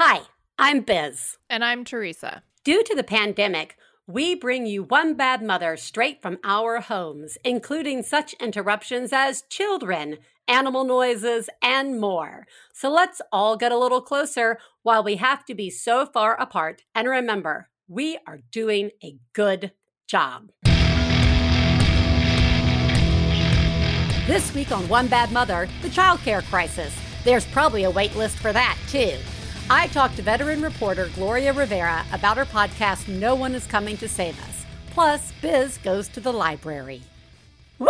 Hi, I'm Biz. And I'm Theresa. Due to the pandemic, we bring you One Bad Mother straight from our homes, including such interruptions as children, animal noises, and more. So let's all get a little closer while we have to be so far apart. And remember, we are doing a good job. This week on One Bad Mother, the childcare crisis. There's probably a wait list for that, too. I talked to veteran reporter Gloria Riviera about her podcast, No One Is Coming to Save Us. Plus, Biz goes to the library. Woo!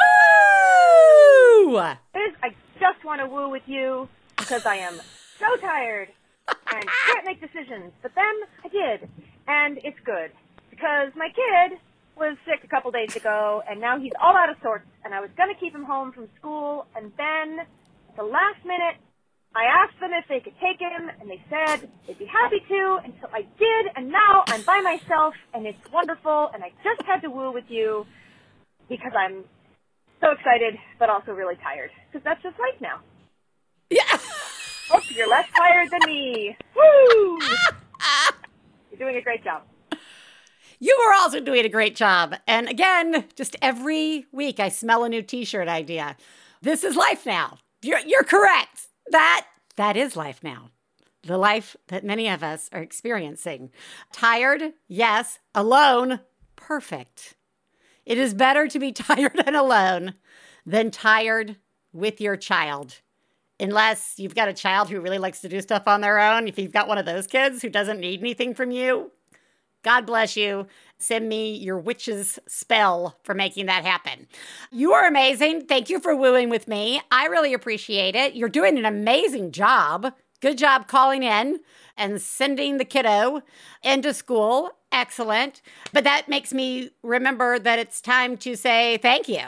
Biz, I just want to woo with you because I am so tired and can't make decisions. But then I did, and it's good because my kid was sick a couple days ago, and now he's all out of sorts, and I was going to keep him home from school, and then at the last minute, I asked them if they could take him, and they said they'd be happy to, and so I did, and now I'm by myself, and it's wonderful, and I just had to woo with you because I'm so excited, but also really tired, because that's just life now. Yeah. Oh, you're less tired than me. Woo! You're doing a great job. You are also doing a great job. And again, just every week I smell a new t-shirt idea. This is life now. You're, you're correct that that is life now. The life that many of us are experiencing. Tired, yes. Alone, perfect. It is better to be tired and alone than tired with your child. Unless you've got a child who really likes to do stuff on their own. If you've got one of those kids who doesn't need anything from you, God bless you. Send me your witch's spell for making that happen. You are amazing. Thank you for wooing with me. I really appreciate it. You're doing an amazing job. Good job calling in and sending the kiddo into school. Excellent. But that makes me remember that it's time to say thank you.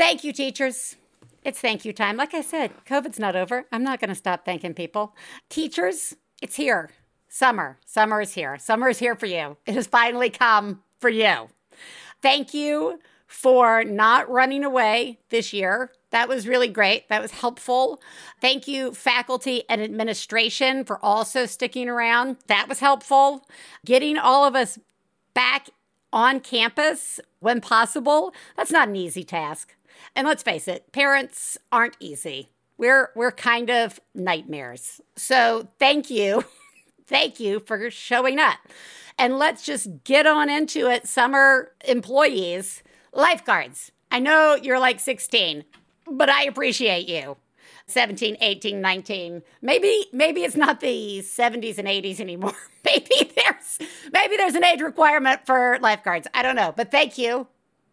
Thank you, teachers. It's thank you time. Like I said, COVID's not over. I'm not going to stop thanking people. Teachers, it's here. Summer. Summer is here. Summer is here for you. It has finally come for you. Thank you for not running away this year. That was really great. That was helpful. Thank you, faculty and administration, for also sticking around. That was helpful. Getting all of us back on campus when possible, that's not an easy task. And let's face it, parents aren't easy. We're we're kind of nightmares. So thank you. thank you for showing up. And let's just get on into it. Summer employees, lifeguards. I know you're like 16, but I appreciate you. 17, 18, 19. Maybe maybe it's not the 70s and 80s anymore. maybe there's maybe there's an age requirement for lifeguards. I don't know, but thank you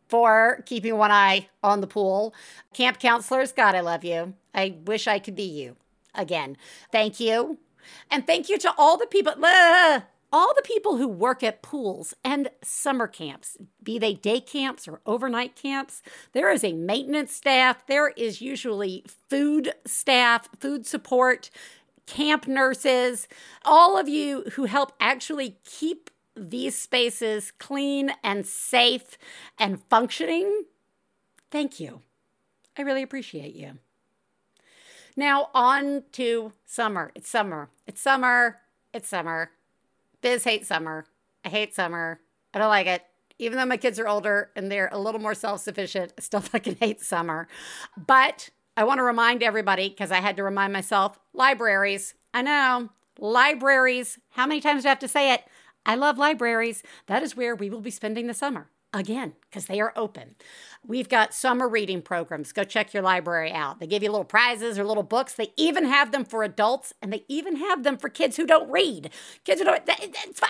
for keeping one eye on the pool. Camp counselors, God, I love you. I wish I could be you again. Thank you. And thank you to all the people, all the people who work at pools and summer camps, be they day camps or overnight camps. There is a maintenance staff, there is usually food staff, food support, camp nurses, all of you who help actually keep these spaces clean and safe and functioning, thank you. I really appreciate you. Now, on to summer. It's summer. It's summer. It's summer. Biz hates summer. I hate summer. I don't like it. Even though my kids are older and they're a little more self sufficient, I still fucking hate summer. But I want to remind everybody, because I had to remind myself libraries. I know, libraries. How many times do I have to say it? I love libraries. That is where we will be spending the summer again because they are open. We've got summer reading programs. Go check your library out. They give you little prizes or little books. They even have them for adults and they even have them for kids who don't read. Kids who don't, it's fine.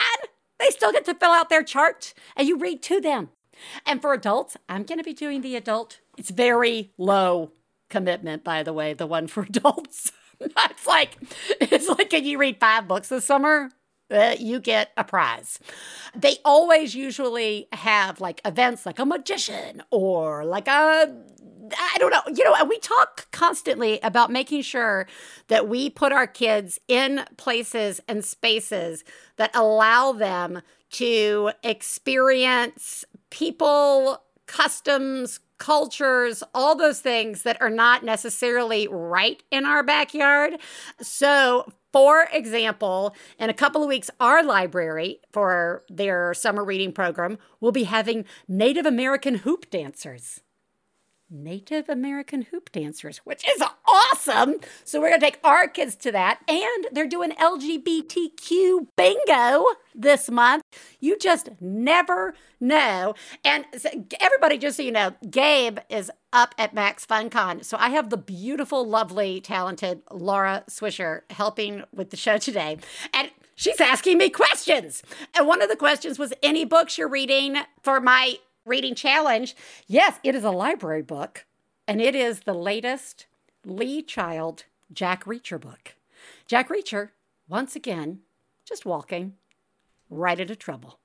They still get to fill out their chart and you read to them. And for adults, I'm going to be doing the adult. It's very low commitment, by the way, the one for adults. it's like, it's like, can you read five books this summer? Uh, you get a prize. They always usually have like events like a magician or like a I don't know. You know, and we talk constantly about making sure that we put our kids in places and spaces that allow them to experience people, customs, cultures, all those things that are not necessarily right in our backyard. So, for example, in a couple of weeks, our library for their summer reading program will be having Native American hoop dancers. Native American hoop dancers, which is awesome. So we're going to take our kids to that. And they're doing LGBTQ bingo this month. You just never know. And everybody, just so you know, Gabe is up at Max FunCon. So I have the beautiful, lovely, talented Laura Swisher helping with the show today. And she's asking me questions. And one of the questions was any books you're reading for my reading challenge. Yes, it is a library book, and it is the latest Lee Child Jack Reacher book. Jack Reacher, once again, just walking right into trouble,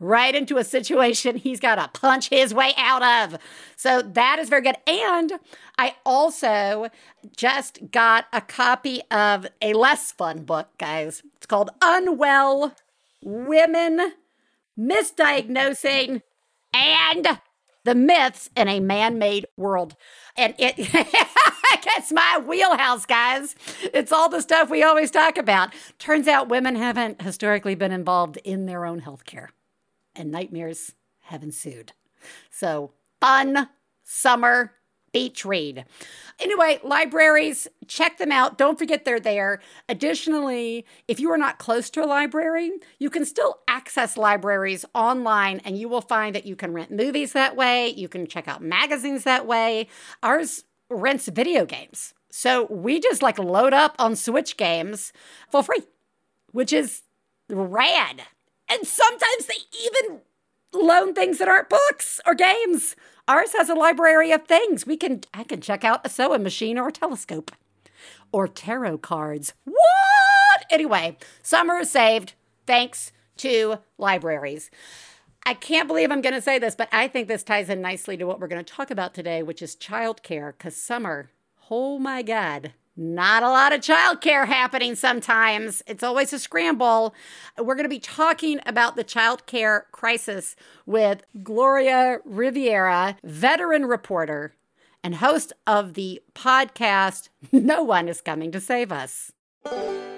right into a situation he's got to punch his way out of. So that is very good. And I also just got a copy of a less fun book, guys. It's called Unwell Women Misdiagnosing and the myths in a man made world. And it gets my wheelhouse, guys. It's all the stuff we always talk about. Turns out women haven't historically been involved in their own health care, and nightmares have ensued. So, fun summer beach read. Anyway, libraries, check them out. Don't forget they're there. Additionally, if you are not close to a library, you can still access libraries online and you will find that you can rent movies that way, you can check out magazines that way. Ours rents video games. So we just like load up on Switch games for free, which is rad. And sometimes they even loan things that aren't books or games. Ours has a library of things. We can I can check out a sewing machine or a telescope or tarot cards. What? Anyway, summer is saved thanks to libraries. I can't believe I'm going to say this, but I think this ties in nicely to what we're going to talk about today, which is childcare. Because summer, oh my God, not a lot of childcare happening sometimes. It's always a scramble. We're going to be talking about the childcare crisis with Gloria Riviera, veteran reporter and host of the podcast No One is Coming to Save Us.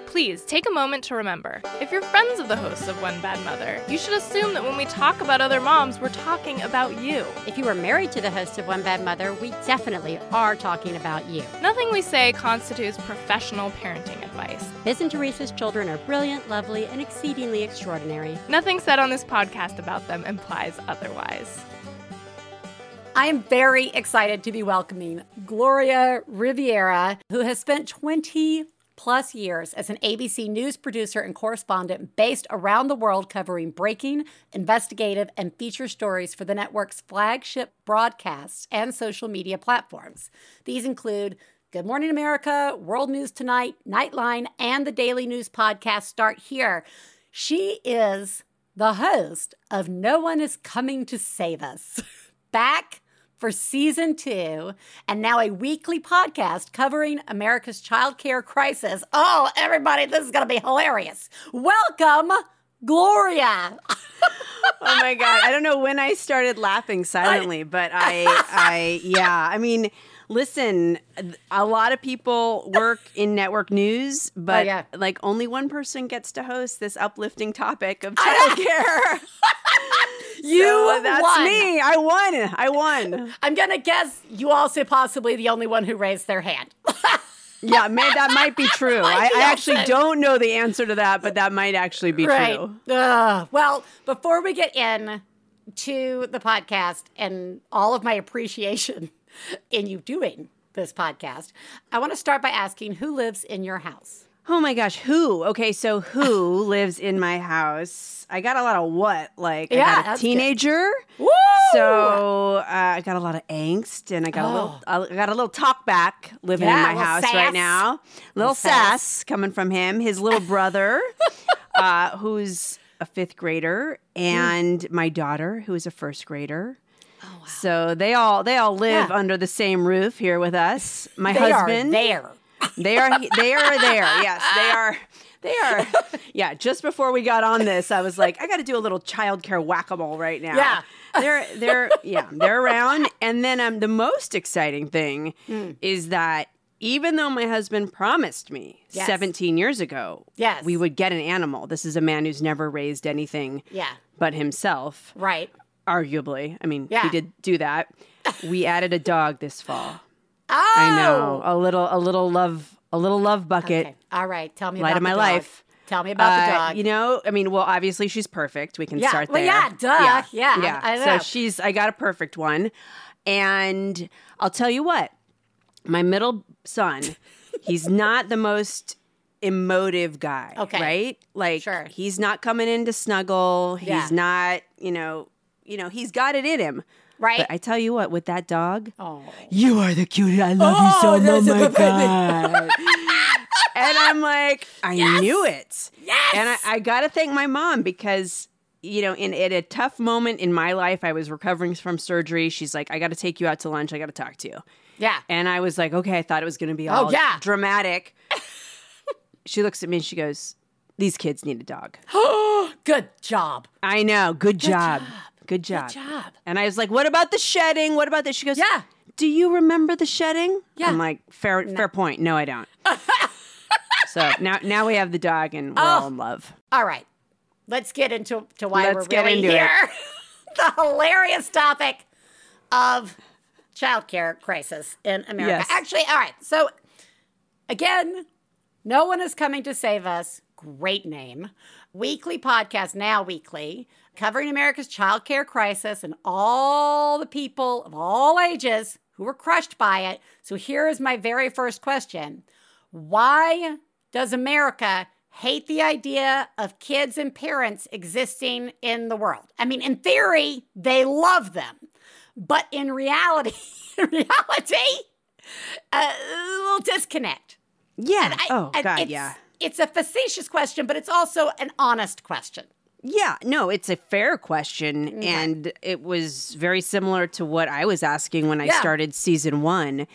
Please take a moment to remember if you're friends of the hosts of One Bad Mother, you should assume that when we talk about other moms, we're talking about you. If you are married to the host of One Bad Mother, we definitely are talking about you. Nothing we say constitutes professional parenting advice. Biz and Theresa's children are brilliant, lovely, and exceedingly extraordinary. Nothing said on this podcast about them implies otherwise. I am very excited to be welcoming Gloria Riviera, who has spent 20 plus years as an ABC News producer and correspondent based around the world covering breaking, investigative, and feature stories for the network's flagship broadcasts and social media platforms. These include Good Morning America, World News Tonight, Nightline, and the Daily News podcast Start Here. She is the host of No One Is Coming to Save Us. Back for season two, and now a weekly podcast covering America's child care crisis. Oh, everybody, this is going to be hilarious. Welcome, Gloria. oh my god, I don't know when I started laughing silently, but I I yeah, I mean, listen, a lot of people work in network news, oh, but oh, yeah. like only one person gets to host this uplifting topic of childcare. you so that's won. me. I won. I won. I'm gonna guess you also possibly the only one who raised their hand. yeah, man, that might be true. I, I, actually don't know the answer to that, but that might actually be right. true. Uh, well, before we get in to the podcast and all of my appreciation in you doing this podcast, I want to start by asking who lives in your house? Oh my gosh, who? Okay, so who lives in my house? I got a lot of what? Like, yeah, I got a teenager. Woo! So uh, I got a lot of angst, and I got oh. a little, oh. I got a little talk back living yeah, in my house sass. right now. Little, little sass. sass. coming from him. His little brother, uh, who's a fifth grader, and mm. my daughter, who is a first grader. Oh, wow. So they all they all live yeah. under the same roof here with us. My they husband, are there. They are they are there. Yes, they are. They are. Yeah, just before we got on this, I was like, I got to do a little childcare whack a mole right now. Yeah. They're they're yeah, they're around. And then um the most exciting thing mm. is that even though my husband promised me yes. 17 years ago yes. we would get an animal. This is a man who's never raised anything yeah. but himself. Right. Arguably. I mean, yeah. he did do that. we added a dog this fall. Oh. I know. A little a little love a little love bucket. Okay. All right. Tell me Light about of my dog. life. Tell me about uh, the dog. You know, I mean, well, obviously she's perfect. We can yeah. start well, there. Yeah, duh. Yeah, yeah. yeah. I, I so she's. I got a perfect one, and I'll tell you what. My middle son, he's not the most emotive guy. Okay. Right? Like, sure. he's not coming in to snuggle. He's yeah. not. You know. You know. He's got it in him. Right. But I tell you what, with that dog, oh. you are the cutest. I love oh, you so oh, much. Oh my god. and I'm like, I yes! knew it. Yes. And I, I got to thank my mom because, you know, in at a tough moment in my life, I was recovering from surgery. She's like, I got to take you out to lunch. I got to talk to you. Yeah. And I was like, okay, I thought it was going to be oh, all oh, yeah. dramatic. she looks at me and she goes, these kids need a dog. Oh, good job. I know. Good, Good job. job. Good job. Good job. And I was like, what about the shedding? What about this? She goes, Yeah. Do you remember the shedding? Yeah. I'm like, fair No. fair point. No, I don't. so now now we have the dog and we're Oh. all in love. All right. Let's get into to why Let's we're get really here. the hilarious topic of childcare crisis in America. Yes. Actually, all right. So again, no one is coming to save us. Great name. Weekly podcast, now weekly, covering America's childcare crisis and all the people of all ages who were crushed by it. So here is my very first question. Why does America hate the idea of kids and parents existing in the world? I mean, in theory, they love them. But in reality, in reality, uh, a little disconnect. Yeah. I- oh God, it's- yeah. It's a facetious question, but it's also an honest question. Yeah, no, it's a fair question. Okay. And it was very similar to what I was asking when I Yeah. started season one.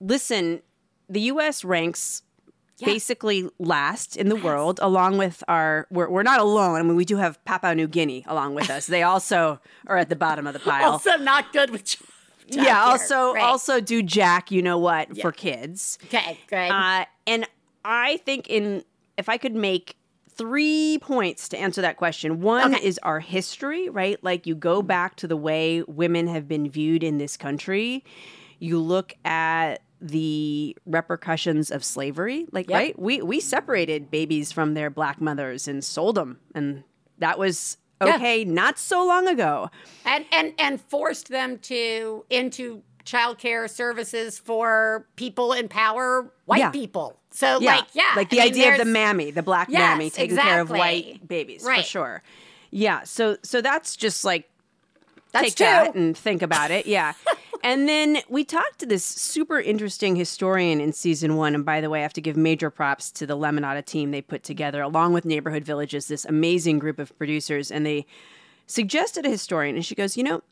Listen, the US ranks Yeah. basically last in the world, along with our, we're, we're not alone. I mean, we do have Papua New Guinea along with us. They also are at the bottom of the pile. Also, not good with. ch- yeah, also, Right. also do Jack, you know what, for kids. Okay, great. Uh, and I think in if I could make three points to answer that question. One Okay. is our history, right? Like you go back to the way women have been viewed in this country. You look at the repercussions of slavery, like Yep. right? We we separated babies from their black mothers and sold them, and that was Yeah. okay not so long ago. and and and forced them to into childcare services for people in power, white Yeah. people. So like yeah, like the I mean, idea of the mammy, the black Yes, mammy taking care of white babies for sure. Yeah, so so that's just like That's take two. that and think about it. Yeah. and then we talked to this super interesting historian in season one. And by the way, I have to give major props to the Lemonada team they put together, along with Neighborhood Villages, this amazing group of producers. And they suggested a historian. And she goes, You know,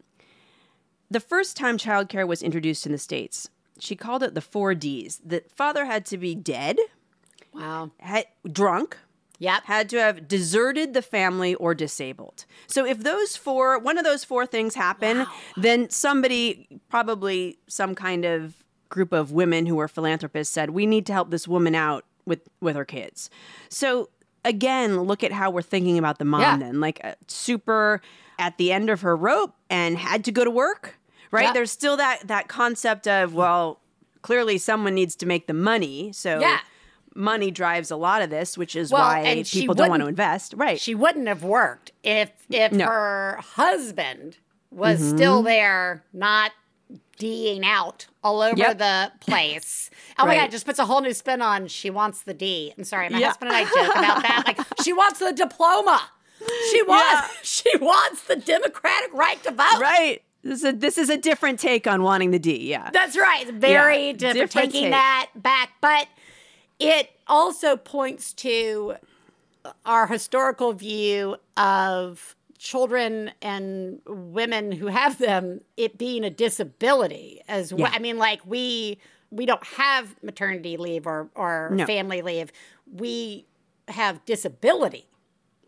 the first time childcare was introduced in the States, she called it the four D's. The father had to be dead, Wow. had, drunk, Yep. had to have deserted the family or disabled. So if those four, one of those four things happen, then somebody, probably some kind of group of women who were philanthropists said, we need to help this woman out with with her kids. So again, look at how we're thinking about the mom Yeah. then, like uh, super at the end of her rope and had to go to work, right? Yeah. There's still that that concept of well, clearly someone needs to make the money, so Yeah. money drives a lot of this, which is Well, why people don't want to invest. Right. She wouldn't have worked if if No. her husband was Mm-hmm. still there, not D'ing out all over Yep. the place. Oh my god, it just puts a whole new spin on she wants the D. I'm sorry, my Yeah. husband and I joke about that. Like she wants the diploma. She wants Yeah. she wants the democratic right to vote. right. This is, a, this is a different take on wanting the D. Yeah. That's right. Very Yeah, different, different taking take. that back. But it also points to our historical view of children and women who have them it being a disability as well. I mean, like we we don't have maternity leave or or no. family leave. We have disability.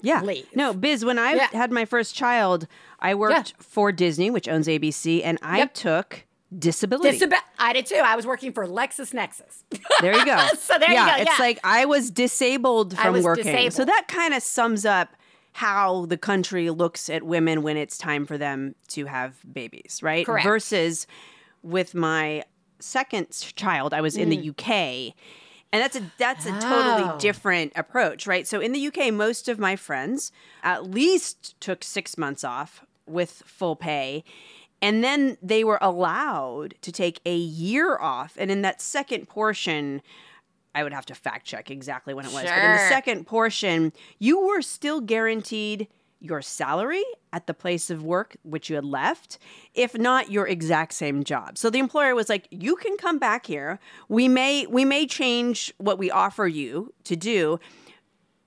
Yeah. Leave. No, Biz, when I yeah. had my first child, I worked yeah. for Disney, which owns ABC, and I yep. took disability. Disab- I did too. I was working for LexisNexis. There you go. so there yeah, you go. It's like I was disabled from was working. Disabled. So that kind of sums up how the country looks at women when it's time for them to have babies, right? Correct. Versus with my second child, I was in the mm. UK. And that's a that's a oh. totally different approach, right? So in the UK, most of my friends at least took 6 months off with full pay. And then they were allowed to take a year off. And in that second portion, I would have to fact check exactly when it was. Sure. But in the second portion, you were still guaranteed your salary at the place of work which you had left, if not your exact same job. So the employer was like, "You can come back here. We may we may change what we offer you to do."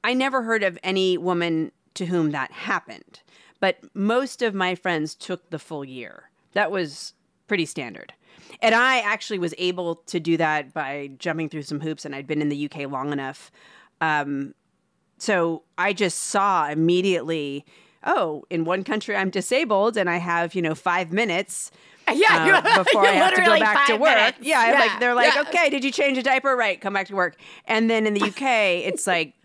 I never heard of any woman to whom that happened, but most of my friends took the full year. That was pretty standard. And I actually was able to do that by jumping through some hoops, and I'd been in the UK long enough. Um, so I just saw immediately, oh, in one country I'm disabled and I have, you know, five minutes. Yeah, uh, before I have to go back to work. Minutes. Yeah, yeah, like they're like, yeah. okay, did you change a diaper? Right, come back to work. And then in the UK, it's like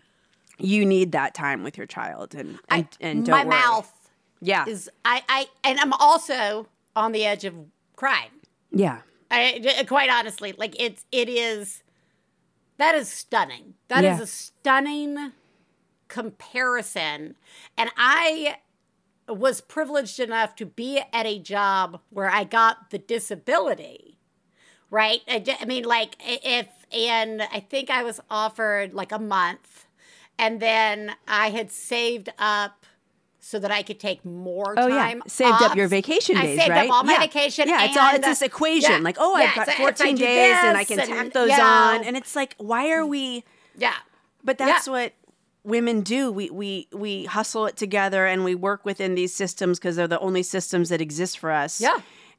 you need that time with your child, and and, I, and my worry. mouth, yeah, is I I and I'm also on the edge of crying. Yeah. I, quite honestly, like it's it is that is stunning. That yeah. is a stunning comparison. And I was privileged enough to be at a job where I got the disability. Right? I, I mean, like if and I think I was offered like a month, and then I had saved up so that I could take more oh, time. Yeah. Saved off. up your vacation days, I saved right? up all my yeah. vacation. Yeah, it's all it's this uh, equation. Yeah. Like, oh, yeah, I've got 14 days and I can tack those on. And it's like, why are we Yeah. But that's what women do. We we we hustle it together and we work within these systems because they're the only systems that exist for us. Yeah.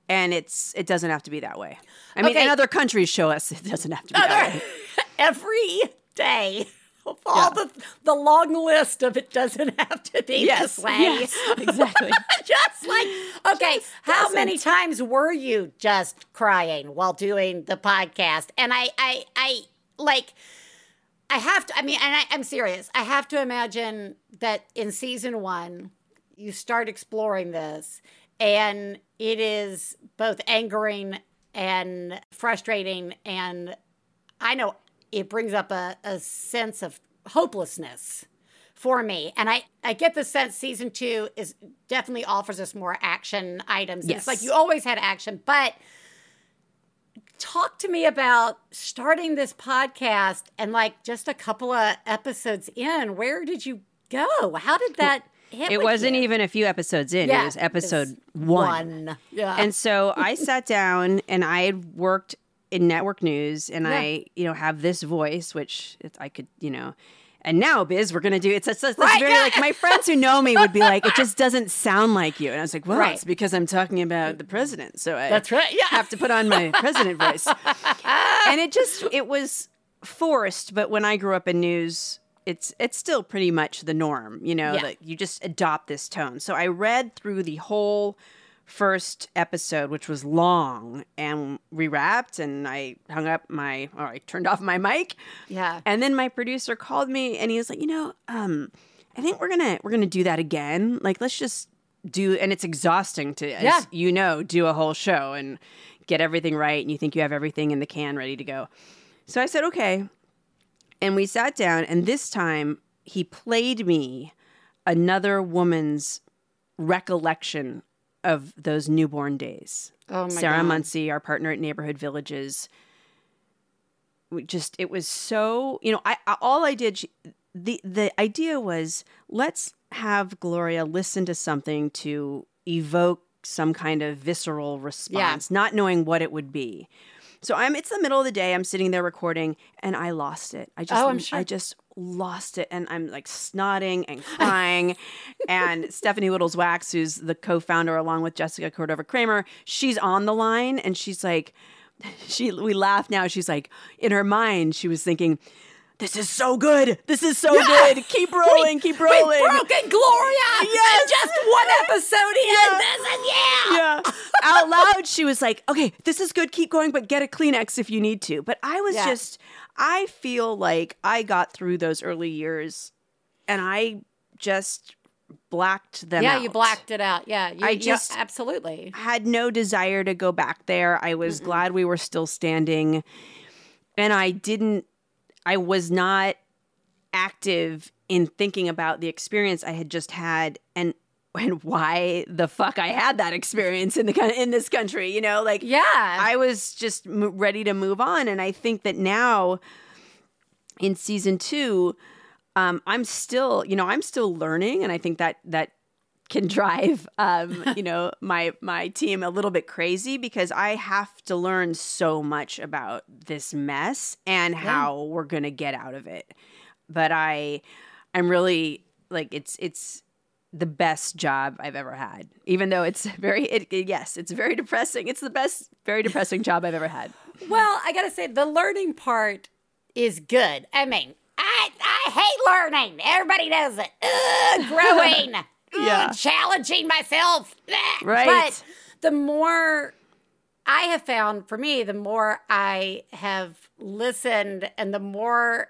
And it's it doesn't have to be that way. I mean, okay. and other countries show us it doesn't have to be that way. Every day of all yeah. the the long list of it doesn't have to be yes, this way. Yes, exactly. just like okay, just how many times were you just crying while doing the podcast? And I I I like I have to I mean and I, I'm serious. I have to imagine that in season one you start exploring this and it is both angering and frustrating and I know it brings up a, a sense of hopelessness for me. And I, I get the sense season two is definitely offers us more action items. Yes. It's like you always had action, but talk to me about starting this podcast and like just a couple of episodes in. Where did you go? How did that happen? it wasn't you? even a few episodes in. Yeah, it was episode one. one. Yeah. And so I sat down and I had worked in network news and yeah. I, you know, have this voice, which I could, you know, and now Biz, we're gonna do it's, it's, it's right, very yeah. like my friends who know me would be like, it just doesn't sound like you. And I was like, well, right. it's because I'm talking about the president. So I That's right. Yeah. have to put on my president voice. and it just it was forced, but when I grew up in news, it's it's still pretty much the norm, you know, yeah. that you just adopt this tone. So I read through the whole first episode, which was long, and rewrapped, and I hung up my, or I turned off my mic. Yeah. And then my producer called me, and he was like, you know, um, I think we're gonna we're gonna do that again. Like, let's just do, and it's exhausting to, as yeah. you know, do a whole show and get everything right, and you think you have everything in the can ready to go. So I said, okay. And we sat down, and this time he played me another woman's recollection of those newborn days. Oh my Sarah God. Muncie, our partner at Neighborhood Villages. We just it was so you know I, I all I did she, the the idea was let's have Gloria listen to something to evoke some kind of visceral response, yeah. not knowing what it would be. So I'm it's the middle of the day. I'm sitting there recording and I lost it. I just oh, I'm sure. I just lost it and I'm like snotting and crying. and Stephanie Wittels Wachs, who's the co-founder along with Jessica Cordova Kramer, she's on the line and she's like she we laugh now. She's like in her mind, she was thinking this is so good. This is so yeah. good. Keep rolling. We, keep rolling. We've broken Gloria. Yes. just one episode in. Yeah. This is yeah. Yeah. Out loud, she was like, "Okay, this is good. Keep going, but get a Kleenex if you need to." But I was yeah. just, I feel like I got through those early years, and I just blacked them yeah out. you blacked it out yeah you, i just absolutely had no desire to go back there i was mm glad we were still standing and i didn't I was not active in thinking about the experience I had just had and and why the fuck I had that experience in the in this country, you know, like yeah, I was just m- ready to move on, and I think that now in season two, um, I'm still, you know, I'm still learning, and I think that that can drive um, you know my my team a little bit crazy because I have to learn so much about this mess and how we're going to get out of it. But I I'm really like it's it's the best job I've ever had. Even though it's very it, yes, it's very depressing. It's the best very depressing job I've ever had. Well, I got to say the learning part is good. I mean, I I hate learning. Everybody knows it. Ugh, growing yeah. challenging myself. Right. But the more I have found for me, the more I have listened and the more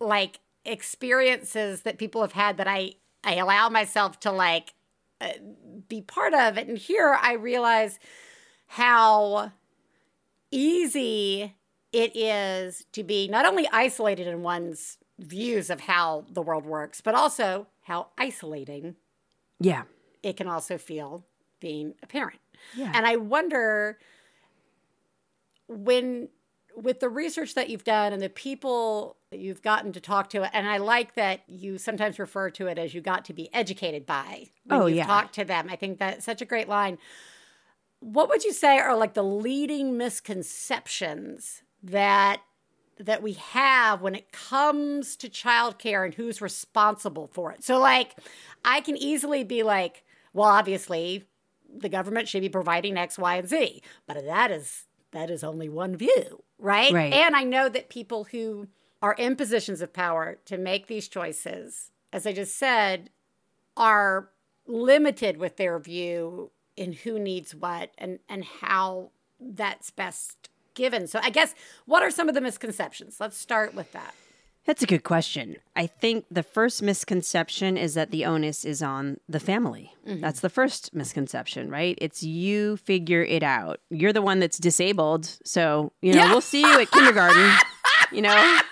like experiences that people have had that I, I allow myself to like uh, be part of. And here I realize how easy it is to be not only isolated in one's views of how the world works, but also how isolating yeah. It can also feel being a parent. Yeah. And I wonder when with the research that you've done and the people that you've gotten to talk to, and I like that you sometimes refer to it as you got to be educated by when oh, you yeah. talk to them. I think that's such a great line. What would you say are like the leading misconceptions that that we have when it comes to childcare and who's responsible for it. So, like, I can easily be like, well, obviously, the government should be providing X, Y, and Z, but that is that is only one view, right? Right. And I know that people who are in positions of power to make these choices, as I just said, are limited with their view in who needs what and and how that's best given. So I guess what are some of the misconceptions? Let's start with that. That's a good question. I think the first misconception is that the onus is on the family. Mm-hmm. That's the first misconception, right? It's you figure it out. You're the one that's disabled. So, you know, yeah. we'll see you at kindergarten, you know?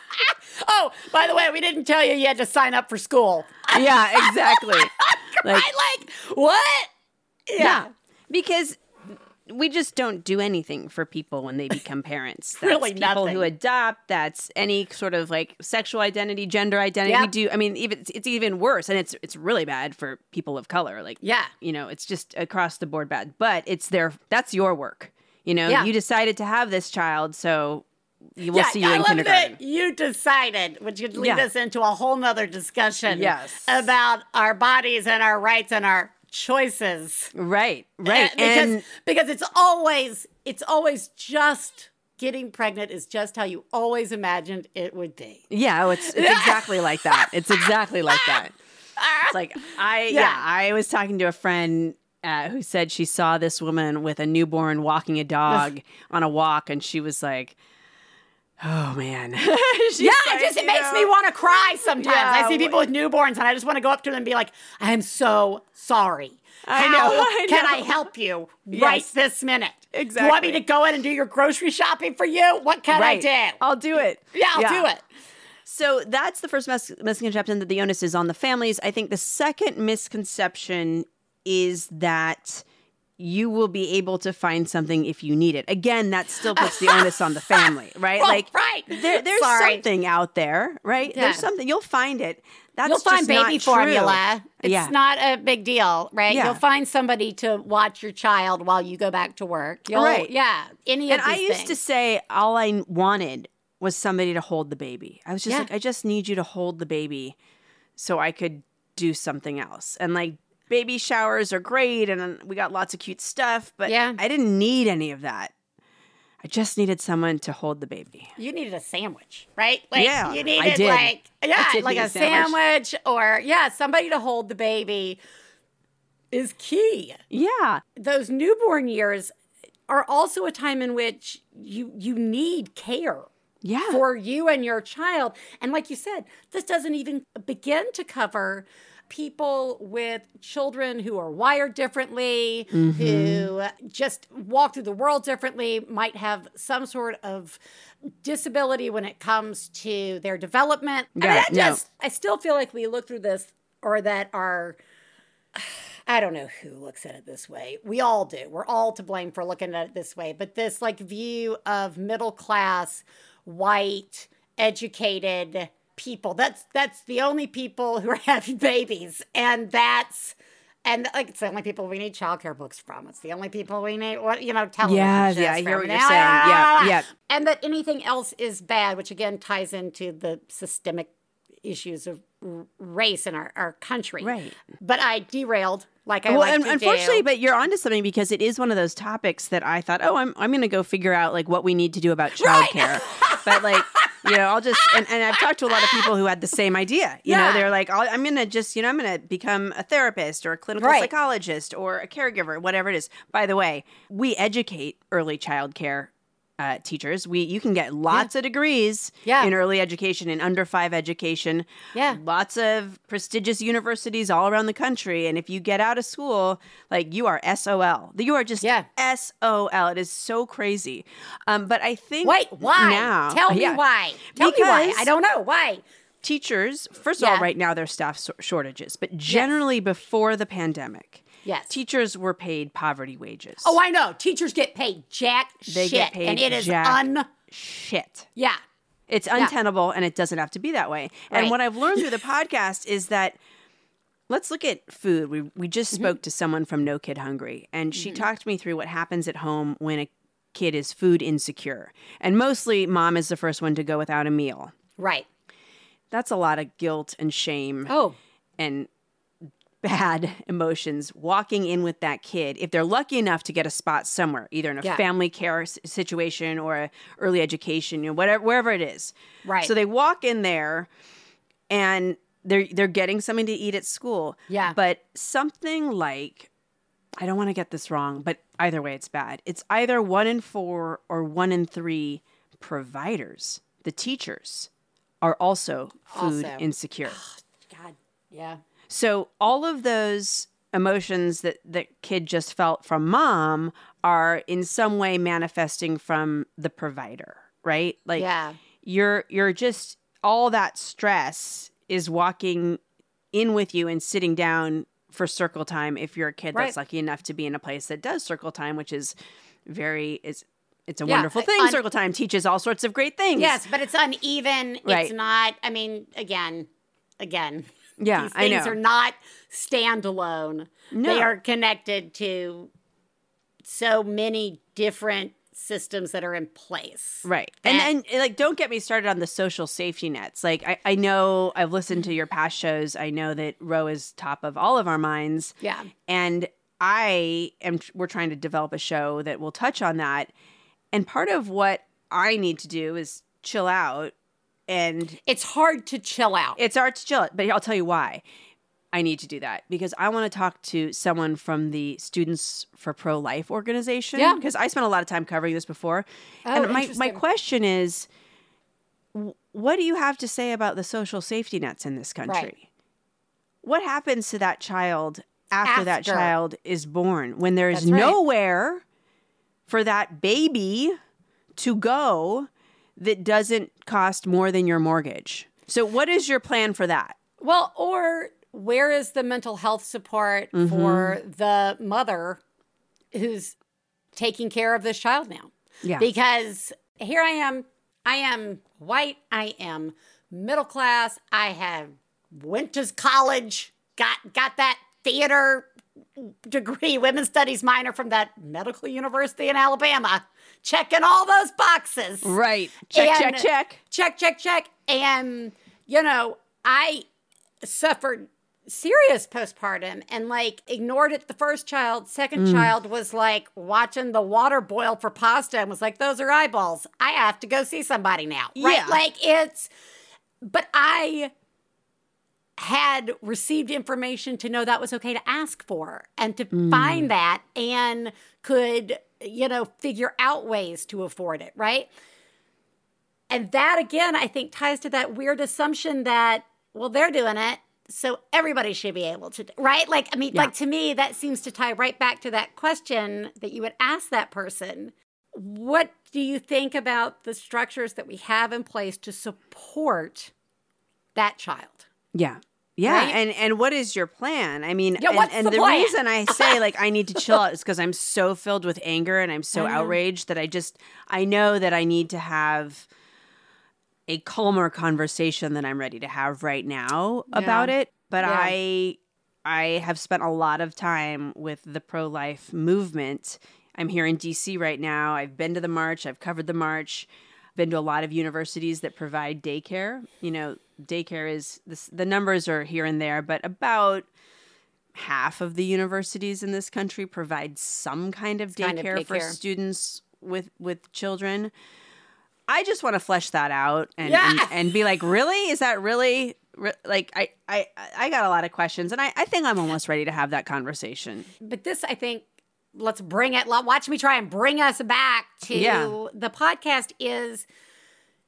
Oh, by the way, we didn't tell you you had to sign up for school. yeah, exactly. like, like, what? yeah. yeah. Because we just don't do anything for people when they become parents. That's really, people nothing. who adopt. That's any sort of like sexual identity, gender identity. Yep. We do. I mean, even it's, it's, even worse, and it's it's really bad for people of color. Like, yeah, you know, it's just across the board bad. But it's their that's your work. You know, yeah. you decided to have this child, so you will yeah, see you I in love kindergarten. That you decided, which could lead yeah. us into a whole nother discussion. Yes. about our bodies and our rights and our choices. Right, right. Uh, because, and because it's always it's always just getting pregnant is just how you always imagined it would be. Yeah, oh, it's it's exactly like that. It's exactly like that. It's like I yeah, yeah I was talking to a friend uh, who said she saw this woman with a newborn walking a dog on a walk, and she was like, Oh man. yeah, it just it makes know, me want to cry sometimes. Yeah, I see people with newborns and I just want to go up to them and be like, I am so sorry. I How know. I can know. I help you yes. right this minute? Exactly. You want me to go in and do your grocery shopping for you? What can right. I do? I'll do it. Yeah, I'll yeah. do it. So that's the first mis- misconception that the onus is on the families. I think the second misconception is that you will be able to find something if you need it. Again, that still puts the onus on the family, right? well, like, right. There, there's Sorry. something out there, right? Yeah. There's something you'll find it. That's You'll find baby not true. formula. It's Yeah. not a big deal, right? Yeah. You'll find somebody to watch your child while you go back to work. You'll, Right. Yeah. Any and of these I used to say all I wanted was somebody to hold the baby. I was just like, I just need you to hold the baby so I could do something else. And like baby showers are great and we got lots of cute stuff, but Yeah. I didn't need any of that. I just needed someone to hold the baby. you needed a sandwich, right? Like Yeah, you I needed did. like yeah, did like need a a sandwich. sandwich or yeah, somebody to hold the baby is key. Yeah. Those newborn years are also a time in which you you need care. Yeah. for you and your child. And like you said, this doesn't even begin to cover people with children who are wired differently, who mm-hmm. just walk through the world differently, might have some sort of disability when it comes to their development. I mean, Yeah, I no. just I still feel like we look through this or that our I don't know who looks at it this way. We all do. We're all to blame for looking at it this way. But this like view of middle class, white, educated people. That's that's the only people who are having babies. And that's and like it's the only people we need childcare books from. It's the only people we need what you know, television. Yeah, yeah, I hear what you're saying. Yeah, ah! yeah. And that anything else is bad, which again ties into the systemic issues of race in our, our country. Right. But I derailed like I well, like unfortunately, do. but you're onto something because it is one of those topics that I thought, oh, I'm I'm going to go figure out like what we need to do about childcare. but like, you know, I'll just and, and I've talked to a lot of people who had the same idea. You Yeah. know, they're like, I'll, I'm going to just, you know, I'm going to become a therapist or a clinical Right. psychologist or a caregiver, whatever it is. By the way, we educate early child care. Uh, teachers, we you can get lots of degrees Yeah. in early education, in under five education. Yeah. lots of prestigious universities all around the country. And if you get out of school, like you are SOL. You are just Yeah. SOL. It is so crazy. Um, but I think Wait, why? now? Tell me Yeah. why. Tell me why. Because- I don't know why. Teachers, first of Yeah. all, right now there's staff so- shortages, but generally before the pandemic, Yes. teachers were paid poverty wages. Oh, I know. Teachers get paid jack They shit, get paid and it is un. shit. Yeah. It's untenable and it doesn't have to be that way. And what I've learned through the podcast is that let's look at food. We we just Mm-hmm. spoke to someone from No Kid Hungry and she talked me through what happens at home when a kid is food insecure. And mostly mom is the first one to go without a meal. Right. That's a lot of guilt and shame Oh, and bad emotions walking in with that kid if they're lucky enough to get a spot somewhere either in a Yeah. family care s- situation or a early education you know whatever wherever it is Right. so they walk in there and they're they're getting something to eat at school Yeah. but something like i don't want to get this wrong but either way it's bad it's either one in four or one in three providers the teachers are also food Also. insecure God. Yeah. So all of those emotions that the kid just felt from mom are in some way manifesting from the provider, right? Like Yeah. you're you're just all that stress is walking in with you and sitting down for circle time if you're a kid that's lucky enough to be in a place that does circle time, which is very is it's a Yeah, wonderful thing. un- circle time teaches all sorts of great things. Yes, but it's uneven. Right. It's not. I mean, again, again. Yeah, these I things know. are not standalone. No. They are connected to so many different systems that are in place. Right. That- And and like don't get me started on the social safety nets. Like I, I know I've listened to your past shows. I know that Roe is top of all of our minds. Yeah. And I am we're trying to develop a show that will touch on that. And part of what I need to do is chill out and It's hard to chill out. it's art to chill, out, but I'll tell you why. I need to do that because I want to talk to someone from the Students for Pro Life organization. Yeah. Because I spent a lot of time covering this before. Oh, and my, my question is what do you have to say about the social safety nets in this country? Right. What happens to that child after, that child is born when there is right. nowhere for that baby to go that doesn't cost more than your mortgage? So, what is your plan for that? Well, or where is the mental health support mm-hmm. for the mother who's taking care of this child now? Yeah. Because here I am, I am white, I am middle class, I have went to college, got got that theater degree, women's studies minor from that medical university in Alabama, checking all those boxes. Right. Check, and check, check. Check, check, check. And, you know, I suffered serious postpartum and like ignored it the first child second mm. child was like watching the water boil for pasta and was like those are eyeballs i have to go see somebody now right yeah. like it's but i had received information to know that was okay to ask for and to mm. find that and could you know figure out ways to afford it right and that again i think ties to that weird assumption that well they're doing it so everybody should be able to right like i mean yeah. like to me that seems to tie right back to that question that you would ask that person what do you think about the structures that we have in place to support that child yeah yeah, right? and and what is your plan? I mean, yeah, and, and the, the reason I say like I need to chill out is because I'm so filled with anger and I'm so outraged that I just I know that I need to have a calmer conversation than I'm ready to have right now yeah. about it. But yeah. I I have spent a lot of time with the pro life movement. I'm here in DC right now. I've been to the march. I've covered the march. Been to a lot of universities that provide daycare. You know, daycare is this, the numbers are here and there, but about half of the universities in this country provide some kind of daycare, kind of daycare. for students with with children. I just want to flesh that out and, yeah. and, and be like, really? Is that really re- like I, I I got a lot of questions and I, I think I'm almost ready to have that conversation. But this I think let's bring it watch me try and bring us back to yeah. the podcast is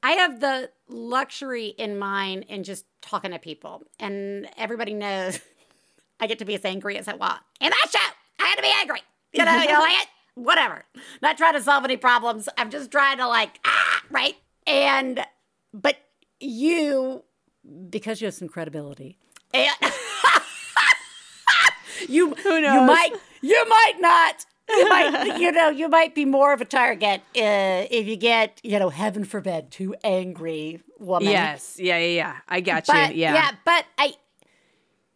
I have the luxury in mind in just talking to people and everybody knows I get to be as angry as I want. In that show, I had to be angry. You know, you know, like it, whatever. Not trying to solve any problems. I'm just trying to like ah, right? And but you because you have some credibility. And you Who knows? you might you might not you might you know you might be more of a target uh, if you get you know heaven forbid too angry woman yes yeah yeah yeah i got but, you yeah yeah but i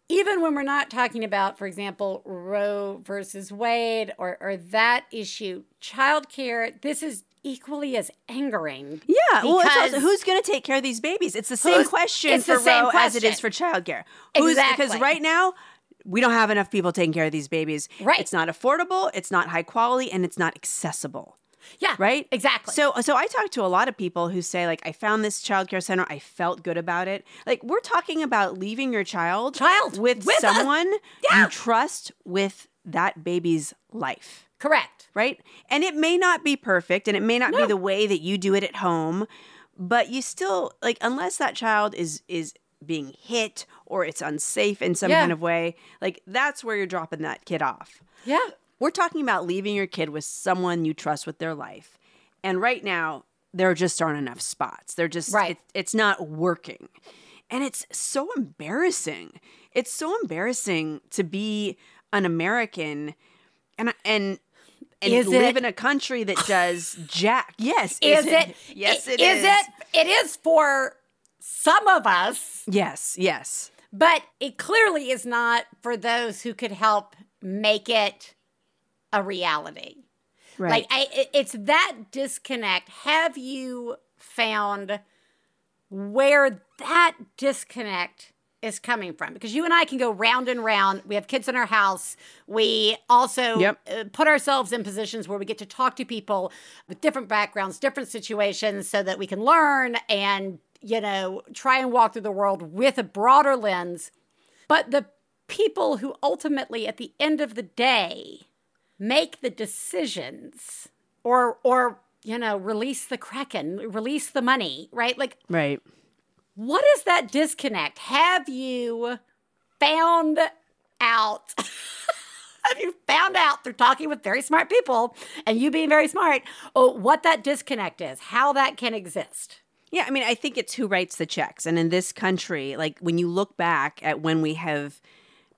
even when we're not talking about for example roe versus wade or or that issue childcare this is equally as angering. Yeah, well, also, who's going to take care of these babies? It's the same question it's for Roe as it is for childcare. Who's, exactly. Because right now, we don't have enough people taking care of these babies. Right. It's not affordable, it's not high quality, and it's not accessible. Yeah. Right? Exactly. So so I talk to a lot of people who say, like, I found this childcare center, I felt good about it. Like, we're talking about leaving your child, child with, with someone yeah. you trust with that baby's life. Correct. Right? And it may not be perfect and it may not no. be the way that you do it at home, but you still like unless that child is is being hit or it's unsafe in some yeah. kind of way, like that's where you're dropping that kid off. Yeah. We're talking about leaving your kid with someone you trust with their life. And right now, there just aren't enough spots. They're just, right. It, it's not working. And it's so embarrassing. It's so embarrassing to be an American and and and is live it? in a country that does jack. Yes, is, is it? it? Yes, it is. Is it? It is for some of us. Yes, yes. But it clearly is not for those who could help make it a reality. Right. Like I, it's that disconnect. Have you found where that disconnect is coming from? Because you and I can go round and round. We have kids in our house. We also yep. Uh, put ourselves in positions where we get to talk to people with different backgrounds, different situations, so that we can learn and you know, try and walk through the world with a broader lens. But the people who ultimately, at the end of the day, make the decisions or, or, you know, release the kraken, release the money, right? Like, right. What is that disconnect? Have you found out? have you found out through talking with very smart people and you being very smart oh, what that disconnect is, how that can exist? Yeah, I mean, I think it's who writes the checks. And in this country, like when you look back at when we have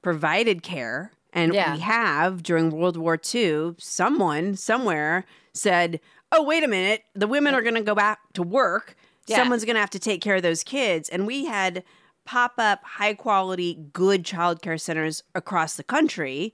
provided care, and yeah. we have during World War II, someone somewhere said, Oh, wait a minute, the women are going to go back to work. Yeah. Someone's going to have to take care of those kids. And we had pop up high quality, good childcare centers across the country.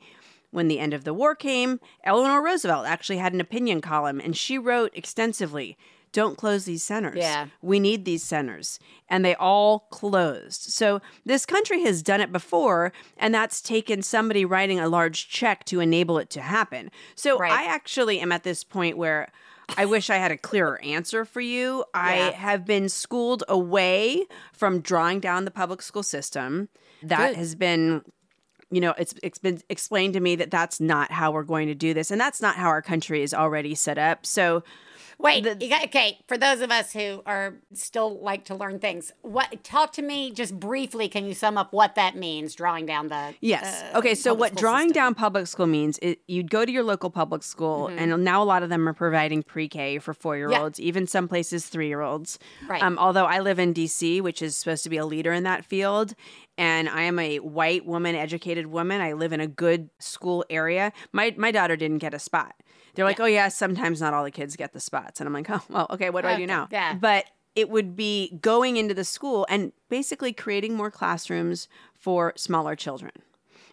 When the end of the war came, Eleanor Roosevelt actually had an opinion column and she wrote extensively don't close these centers. Yeah. We need these centers. And they all closed. So this country has done it before, and that's taken somebody writing a large check to enable it to happen. So Right. I actually am at this point where I wish I had a clearer answer for you. I have been schooled away from drawing down the public school system. That Good. has been you know, it's it's been explained to me that that's not how we're going to do this, and that's not how our country is already set up. So, Wait, you got, okay. For those of us who are still like to learn things, what? Talk to me just briefly. Can you sum up what that means? Drawing down the Yes. uh, okay. So, what drawing system? down public school means, it, you'd go to your local public school, Mm-hmm. and now a lot of them are providing pre K for four year olds, even some places three year olds. Right. Um, although I live in DC, which is supposed to be a leader in that field, and I am a white woman, educated woman. I live in a good school area. My, my daughter didn't get a spot. They're like, oh, yeah, sometimes not all the kids get the spots. And I'm like, oh, well, okay, what do I do now? yeah. But it would be going into the school and basically creating more classrooms for smaller children.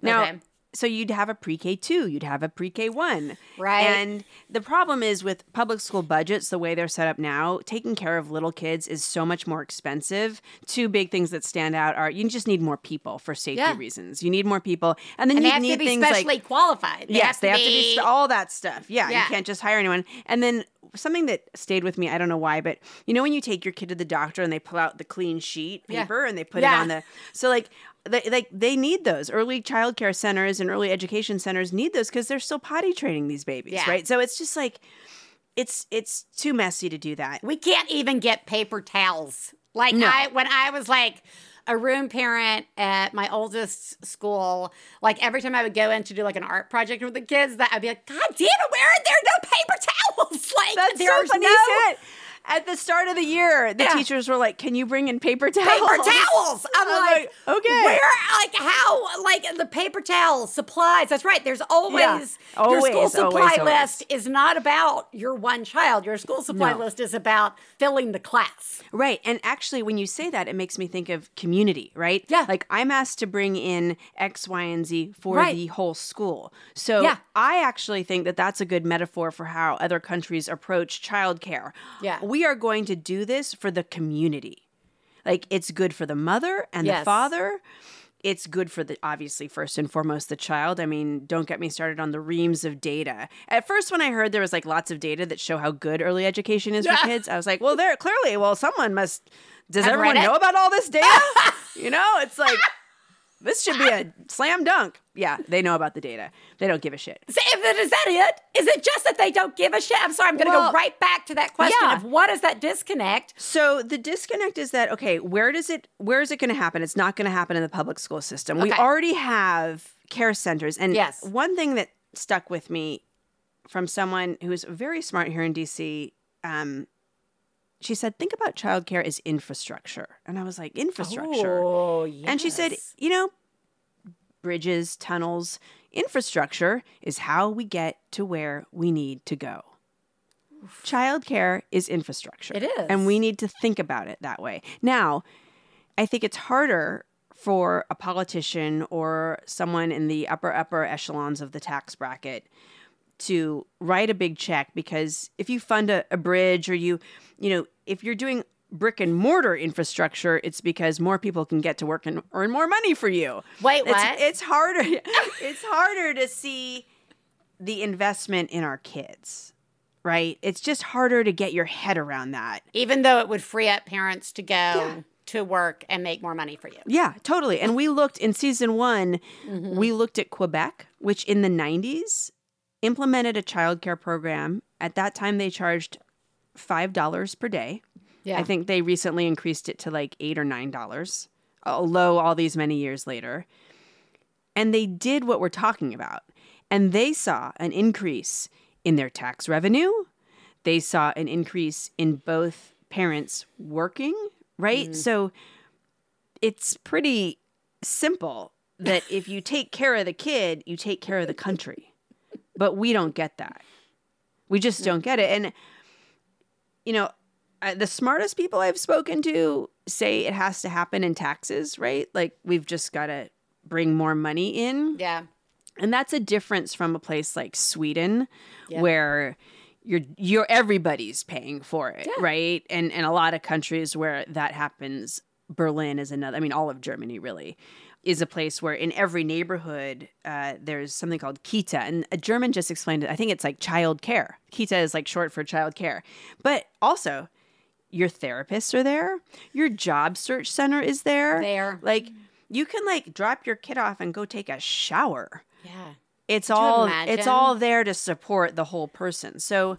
Now, Okay. So you'd have a pre K two, you'd have a pre K one. Right. And the problem is with public school budgets, the way they're set up now, taking care of little kids is so much more expensive. Two big things that stand out are you just need more people for safety Yeah. reasons. You need more people. And then and you they have need to be things specially like qualified. They yes, they have to be all that stuff. Yeah, Yeah. you can't just hire anyone. And then something that stayed with me, I don't know why, but you know when you take your kid to the doctor and they pull out the clean sheet Yeah. paper and they put Yeah. it on the so like they, like they need those early child care centers and early education centers need those because they're still potty training these babies, Yeah. right? So it's just like it's it's too messy to do that. We can't even get paper towels. Like No. I when I was like a room parent at my oldest school, like every time I would go in to do like an art project with the kids, that I'd be like, God damn it, where are there no paper towels? Like That's there's so funny no you say it. At the start of the year, the Yeah. teachers were like, "Can you bring in paper towels?" paper towels. I'm, I'm like, like, okay. where, like, how, like, the paper towels, supplies. That's right. There's always your school supply always, always. list is not about your one child. Your school supply No. list is about filling the class. Right. And actually, when you say that, it makes me think of community, right? Yeah. Like I'm asked to bring in X, Y, and Z for Right. the whole school. So Yeah. I actually think that that's a good metaphor for how other countries approach childcare. Yeah. We are going to do this for the community. Like it's good for the mother and Yes. the father. It's good for the obviously first and foremost the child. I mean, don't get me started on the reams of data. At first, when I heard there was like lots of data that show how good early education is for kids, I was like, well, there clearly, well, someone must. Does I've everyone know about all this data? you know, it's like this should be a slam dunk. Yeah, they know about the data. They don't give a shit. So if it, is that it? Is it just that they don't give a shit? I'm sorry, I'm going to Well, go right back to that question yeah. of what is that disconnect? So the disconnect is that okay, where does it where is it going to happen? It's not going to happen in the public school system. We already have care centers and Yes. one thing that stuck with me from someone who's very smart here in DC um she said think about childcare as infrastructure. And I was like infrastructure. Oh, yes. And she said, you know, bridges, tunnels, infrastructure is how we get to where we need to go. Childcare is infrastructure. It is. And we need to think about it that way. Now, I think it's harder for a politician or someone in the upper, upper echelons of the tax bracket to write a big check because if you fund a, a bridge or you, you know, if you're doing brick and mortar infrastructure, it's because more people can get to work and earn more money for you. Wait, It's, what? it's harder. it's harder to see the investment in our kids, right? It's just harder to get your head around that. Even though it would free up parents to go to work and make more money for you. Yeah, totally. And we looked in season one, Mm-hmm. we looked at Quebec, which in the 90s implemented a childcare program. At that time, they charged $5 per day. Yeah. I think they recently increased it to like eight or nine dollars, although all these many years later. And they did what we're talking about. And they saw an increase in their tax revenue. They saw an increase in both parents working, right? Mm. So it's pretty simple that if you take care of the kid, you take care of the country. But we don't get that. We just don't get it. And, you know, the smartest people I've spoken to say it has to happen in taxes, right? Like we've just got to bring more money in. Yeah. And that's a difference from a place like Sweden yeah. where you're you're everybody's paying for it, yeah. right? And and a lot of countries where that happens, Berlin is another. I mean, all of Germany really is a place where in every neighborhood uh, there's something called kita, and a German just explained it. I think it's like child care. Kita is like short for child care, but also your therapists are there. Your job search center is there. There, like you can like drop your kid off and go take a shower. Yeah. It's all it's all there to support the whole person. So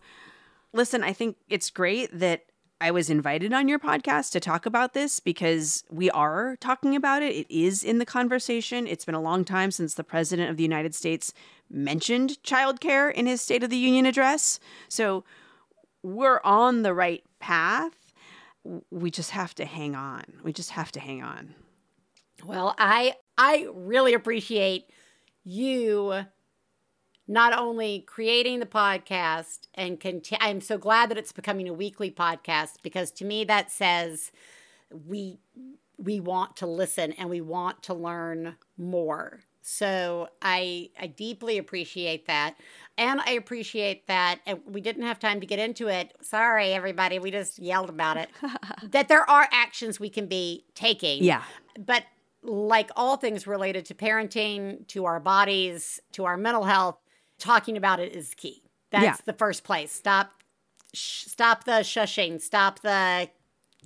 listen, I think it's great that I was invited on your podcast to talk about this because we are talking about it. It is in the conversation. It's been a long time since the president of the United States mentioned childcare in his State of the Union address. So we're on the right path. We just have to hang on. We just have to hang on. Well, I I really appreciate you not only creating the podcast and conti- I'm so glad that it's becoming a weekly podcast because to me that says we we want to listen and we want to learn more. So I I deeply appreciate that. And I appreciate that and we didn't have time to get into it. Sorry everybody, we just yelled about it. that there are actions we can be taking. Yeah. But like all things related to parenting, to our bodies, to our mental health, talking about it is key. That's yeah. the first place. Stop sh- stop the shushing, stop the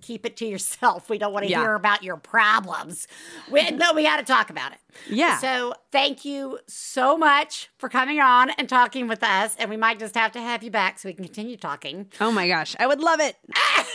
keep it to yourself. We don't want to yeah. hear about your problems. We, no, we got to talk about it. Yeah. So thank you so much for coming on and talking with us. And we might just have to have you back so we can continue talking. Oh my gosh, I would love it.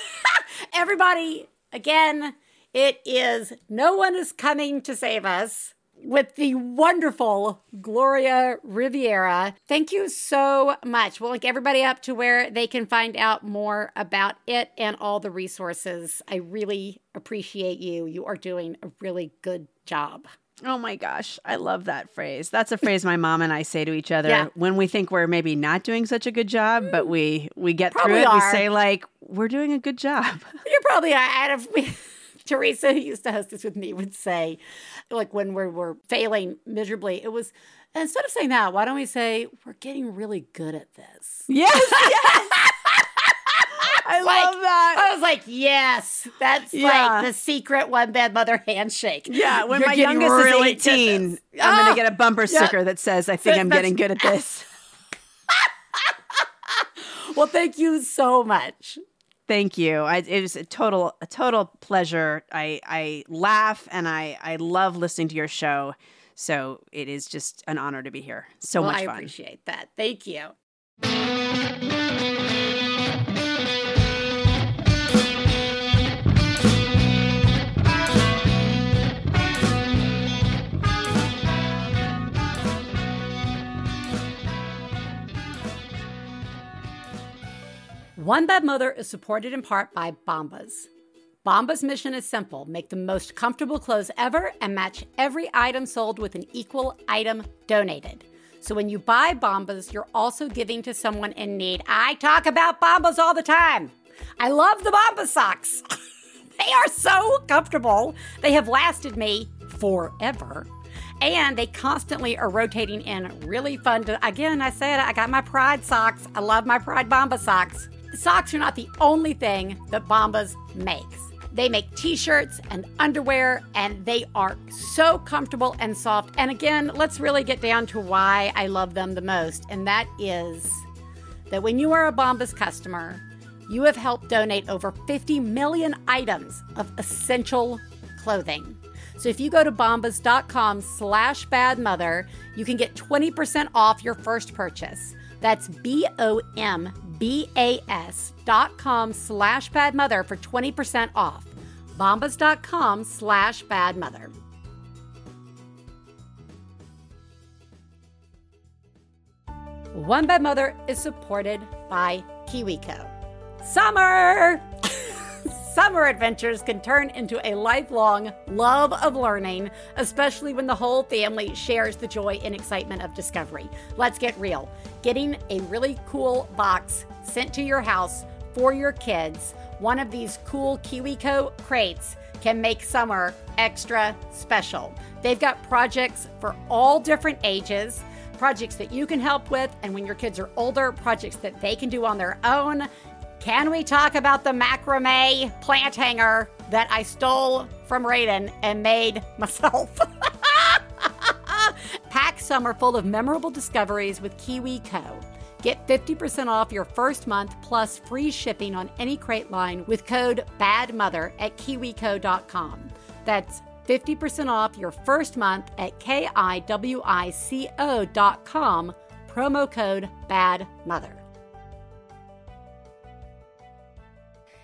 Everybody, again, it is No One is Coming to Save Us with the wonderful Gloria Riviera. Thank you so much. We'll link everybody up to where they can find out more about it and all the resources. I really appreciate you. You are doing a really good job. Oh my gosh, I love that phrase. That's a phrase my mom and I say to each other yeah. when we think we're maybe not doing such a good job, but mm. we we get probably through it. Are. We say like, "We're doing a good job." You probably are. Out of Theresa, who used to host this with me, would say, like when we were failing miserably, it was instead of saying that, why don't we say we're getting really good at this? Yes. yes. I like, love that. I was like, yes, that's yeah. like the secret one bad mother handshake. Yeah, when You're my youngest really is 18, I'm going to ah, get a bumper sticker yeah. that says, I think I'm getting good at this. well, thank you so much. Thank you. I, it was a total a total pleasure. I I laugh and I I love listening to your show. So it is just an honor to be here. So well, much fun. I appreciate that. Thank you. One Bad Mother is supported in part by Bombas. Bombas' mission is simple make the most comfortable clothes ever and match every item sold with an equal item donated. So when you buy Bombas, you're also giving to someone in need. I talk about Bombas all the time. I love the Bombas socks. they are so comfortable. They have lasted me forever. And they constantly are rotating in really fun. To, again, I said I got my Pride socks. I love my Pride Bomba socks. Socks are not the only thing that Bombas makes. They make t shirts and underwear, and they are so comfortable and soft. And again, let's really get down to why I love them the most, and that is that when you are a Bombas customer, you have helped donate over 50 million items of essential clothing. So if you go to bombas.com slash badmother, you can get 20% off your first purchase. That's B-O-M-B-A-S dot com slash badmother for 20% off. Bombas.com slash badmother. One Bad Mother is supported by KiwiCo. Summer! Summer adventures can turn into a lifelong love of learning, especially when the whole family shares the joy and excitement of discovery. Let's get real. Getting a really cool box sent to your house for your kids one of these cool KiwiCo crates can make summer extra special. They've got projects for all different ages, projects that you can help with, and when your kids are older, projects that they can do on their own. Can we talk about the macrame plant hanger that I stole from Raiden and made myself? Pack summer full of memorable discoveries with KiwiCo. Get 50% off your first month plus free shipping on any crate line with code BADMOTHER at kiwico.com. That's 50% off your first month at kiwico.com, promo code BADMOTHER.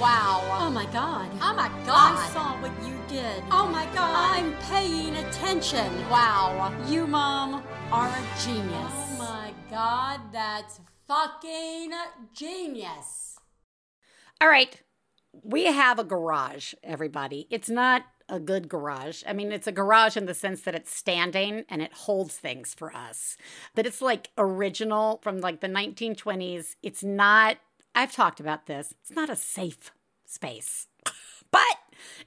Wow. Oh my God. Oh my God. I saw what you did. Oh my God. I'm paying attention. Wow. You, Mom, are a genius. Oh my God. That's fucking genius. All right. We have a garage, everybody. It's not a good garage. I mean, it's a garage in the sense that it's standing and it holds things for us. But it's like original from like the 1920s. It's not I've talked about this. It's not a safe space. But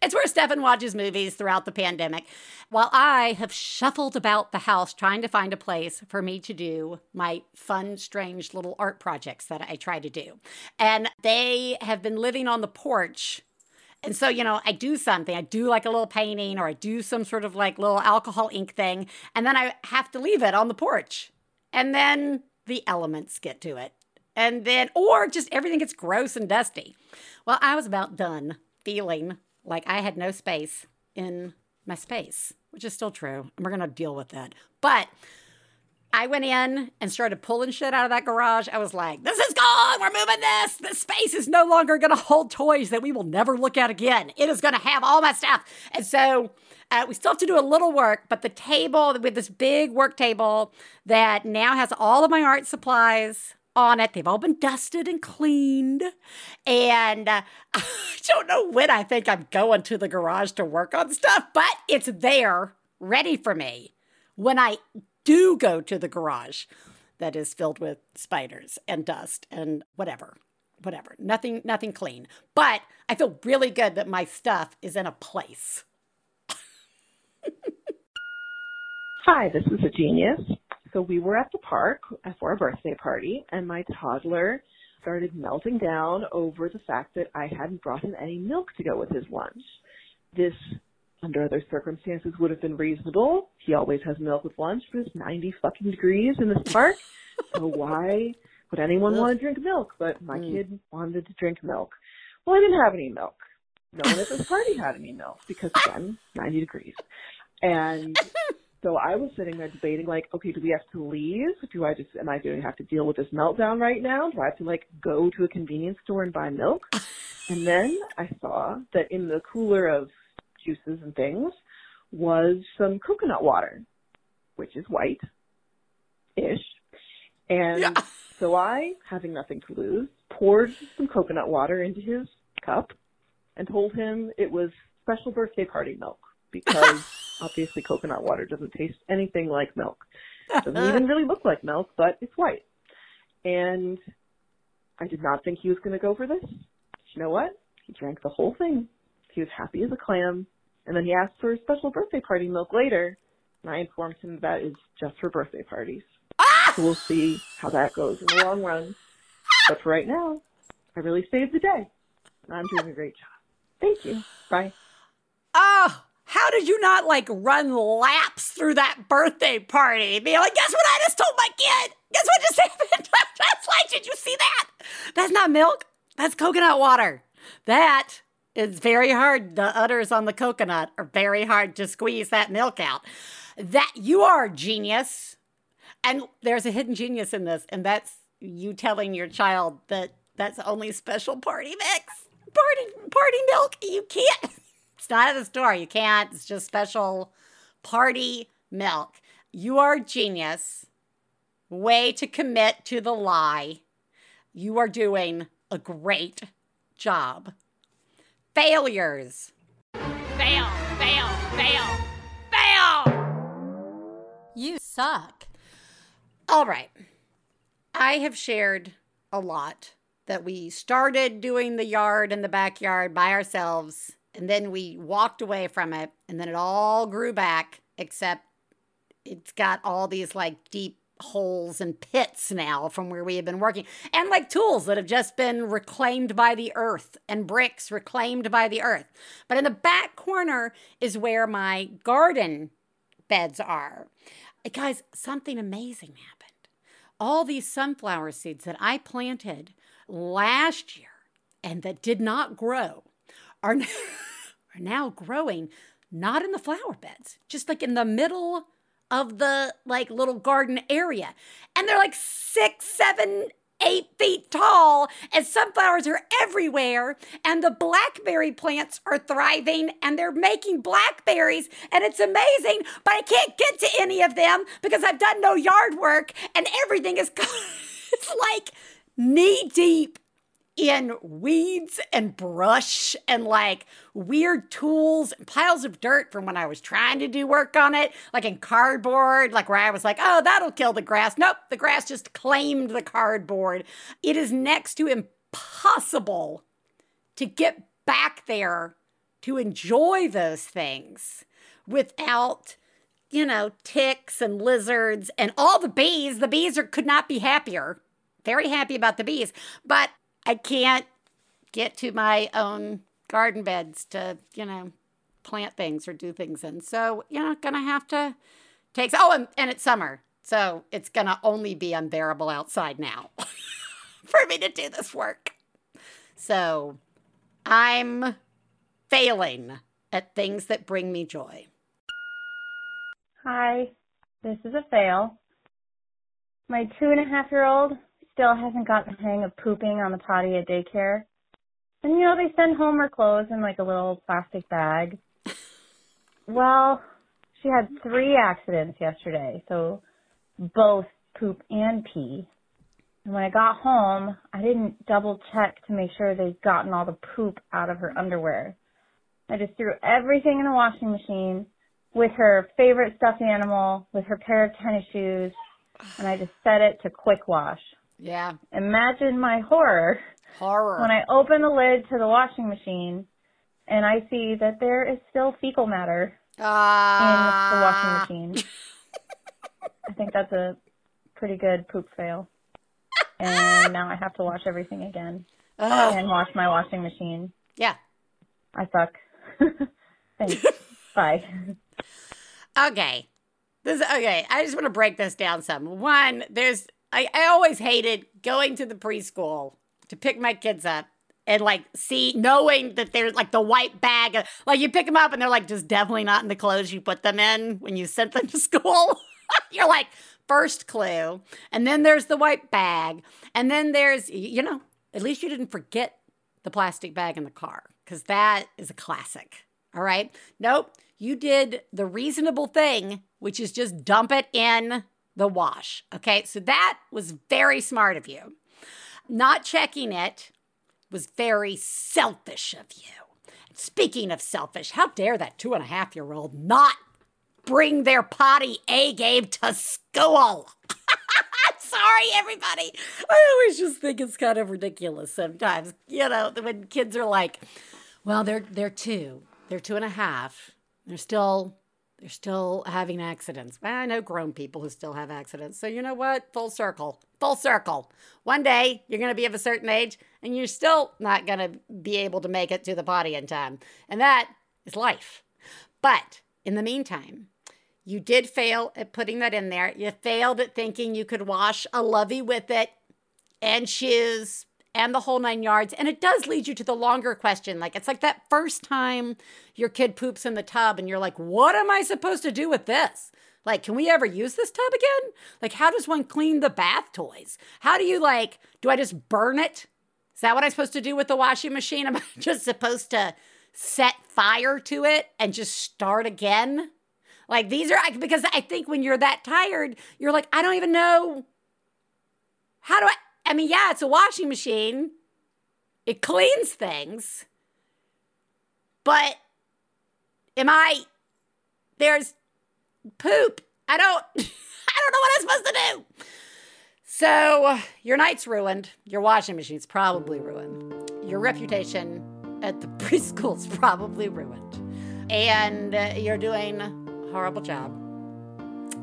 it's where Stefan watches movies throughout the pandemic, while I have shuffled about the house trying to find a place for me to do my fun, strange little art projects that I try to do. And they have been living on the porch. And so, you know, I do something, I do like a little painting or I do some sort of like little alcohol ink thing, and then I have to leave it on the porch. And then the elements get to it and then, or just everything gets gross and dusty. Well, I was about done feeling like I had no space in my space, which is still true. And we're going to deal with that. But I went in and started pulling shit out of that garage. I was like, this is gone. We're moving this. This space is no longer going to hold toys that we will never look at again. It is going to have all my stuff. And so uh, we still have to do a little work, but the table with this big work table that now has all of my art supplies, on it. They've all been dusted and cleaned. And uh, I don't know when I think I'm going to the garage to work on stuff, but it's there ready for me. When I do go to the garage that is filled with spiders and dust and whatever whatever. Nothing nothing clean. But i feel really good that my stuff is in a place. Hi this is a genius so we were at the park for a birthday party, and my toddler started melting down over the fact that I hadn't brought him any milk to go with his lunch. This, under other circumstances, would have been reasonable. He always has milk with lunch, but it's 90 fucking degrees in this park. so why would anyone want to drink milk? But my mm. kid wanted to drink milk. Well, I didn't have any milk. No one at this party had any milk because, again, 90 degrees. And so I was sitting there debating, like, okay, do we have to leave? Do I just, am I going to have to deal with this meltdown right now? Do I have to, like, go to a convenience store and buy milk? and then I saw that in the cooler of juices and things was some coconut water, which is white ish. And yeah. so I, having nothing to lose, poured some coconut water into his cup and told him it was special birthday party milk because obviously coconut water doesn't taste anything like milk. It doesn't even really look like milk, but it's white. And I did not think he was going to go for this. You know what? He drank the whole thing. He was happy as a clam. And then he asked for a special birthday party milk later. And I informed him that is just for birthday parties. Ah! So we'll see how that goes in the long run. But for right now, I really saved the day. And I'm doing a great job. Thank you. Bye. Oh, how did you not like run laps through that birthday party? Be like, guess what I just told my kid? Guess what just happened? That's like, did you see that? That's not milk. That's coconut water. That is very hard. The udders on the coconut are very hard to squeeze that milk out. That you are a genius. And there's a hidden genius in this, and that's you telling your child that that's only special party mix. Party party milk. You can't it's not at the store. You can't. It's just special party milk. you are a genius. Way to commit to the lie. You are doing a great job. Failures. Fail, fail, fail, fail! You suck. All right. I have shared a lot that we started doing the yard and the backyard by ourselves, and then we walked away from it, and then it all grew back, except it's got all these like deep holes and pits now from where we have been working, and like tools that have just been reclaimed by the earth and bricks reclaimed by the earth. But in the back corner is where my garden beds are. Guys, something amazing happened. All these sunflower seeds that I planted last year and that did not grow are are now growing not in the flower beds, just like in the middle of the like little garden area. And they're like six, seven, eight feet tall, and sunflowers are everywhere. And the blackberry plants are thriving and they're making blackberries, and it's amazing. But I can't get to any of them because I've done no yard work, and everything is it's like knee deep in weeds and brush and like weird tools and piles of dirt from when I was trying to do work on it, like in cardboard, like where I was like, oh, that'll kill the grass. Nope, the grass just claimed the cardboard. It is next to impossible to get back there to enjoy those things without you know ticks and lizards and all the bees the bees are could not be happier very happy about the bees but I can't get to my own garden beds to, you know, plant things or do things in. So, you know, gonna have to take. Oh, and, and it's summer. So it's gonna only be unbearable outside now for me to do this work. So I'm failing at things that bring me joy. Hi, this is a fail. My two and a half year old still hasn't gotten the hang of pooping on the potty at daycare. And you know, they send home her clothes in like a little plastic bag. Well, she had three accidents yesterday, so both poop and pee. And when I got home, I didn't double check to make sure they'd gotten all the poop out of her underwear. I just threw everything in the washing machine with her favorite stuffed animal, with her pair of tennis shoes, and I just set it to quick wash. Yeah. Imagine my horror. Horror. When I open the lid to the washing machine and I see that there is still fecal matter uh... in the washing machine. I think that's a pretty good poop fail. And now I have to wash everything again. Oh. And wash my washing machine. Yeah. I suck. Thanks. Bye. Okay. This okay. I just want to break this down some. One, there's I, I always hated going to the preschool to pick my kids up and like see knowing that there's like the white bag like you pick them up and they're like just definitely not in the clothes you put them in when you sent them to school. You're like first clue. And then there's the white bag. And then there's you know at least you didn't forget the plastic bag in the car because that is a classic all right? Nope. You did the reasonable thing which is just dump it in the wash. Okay, so that was very smart of you. Not checking it was very selfish of you. Speaking of selfish, how dare that two and a half year old not bring their potty A game to school? Sorry, everybody. I always just think it's kind of ridiculous sometimes. You know, when kids are like, well, they're they're two, they're two and a half, they're still they're still having accidents. I know grown people who still have accidents. So, you know what? Full circle. Full circle. One day you're going to be of a certain age and you're still not going to be able to make it to the potty in time. And that is life. But in the meantime, you did fail at putting that in there. You failed at thinking you could wash a lovey with it and shoes and the whole nine yards. And it does lead you to the longer question. Like, it's like that first time your kid poops in the tub and you're like, what am I supposed to do with this? Like, can we ever use this tub again? Like, how does one clean the bath toys? How do you, like, do I just burn it? Is that what I'm supposed to do with the washing machine? Am I just supposed to set fire to it and just start again? Like these are because I think when you're that tired, you're like, I don't even know how do I I mean, yeah, it's a washing machine. It cleans things. But am I there's poop. I don't I don't know what I'm supposed to do. So, your night's ruined. Your washing machine's probably ruined. Your reputation at the preschool's probably ruined. And uh, you're doing a horrible job.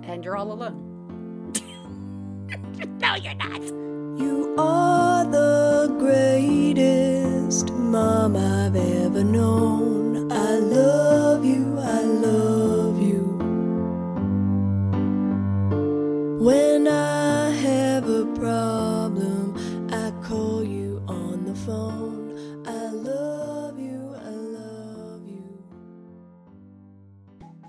And you're all alone. no, you're not. You are the greatest mom I've ever known. I love you, I love you. When I have a problem, I call you on the phone. I love you, I love you.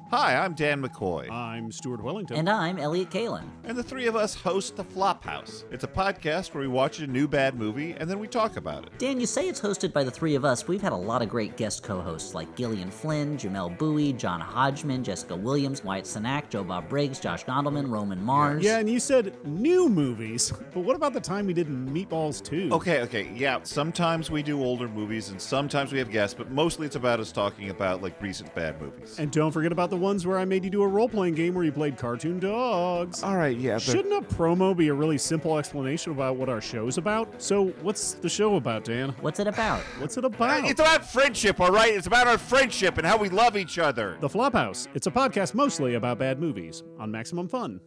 Hi, I'm Dan McCoy. I'm Stuart Wellington. And I'm Elliott Kalan. And the three of us host The Flophouse. It's a podcast where we watch a new bad movie and then we talk about it. Dan, you say it's hosted by the three of us. We've had a lot of great guest co hosts like Gillian Flynn, Jamelle Bouie, John Hodgman, Jessica Williams, Wyatt Cenac, Joe Bob Briggs, Josh Gondelman, Roman Mars. Yeah, and you said new movies. But what about the time we did Meatballs 2? Okay, okay, yeah. Sometimes we do older movies and sometimes we have guests, but mostly it's about us talking about like recent bad movies. And don't forget about the ones where I made you do a role playing game where you played cartoon dogs. All right, yeah. Shouldn't a promo be a really simple explanation about what our show's about? So, what's the show about, Dan? What's it about? What's it about? It's about friendship, all right? It's about our friendship and how we love each other. The Flophouse. It's a podcast mostly about bad movies on Maximum Fun.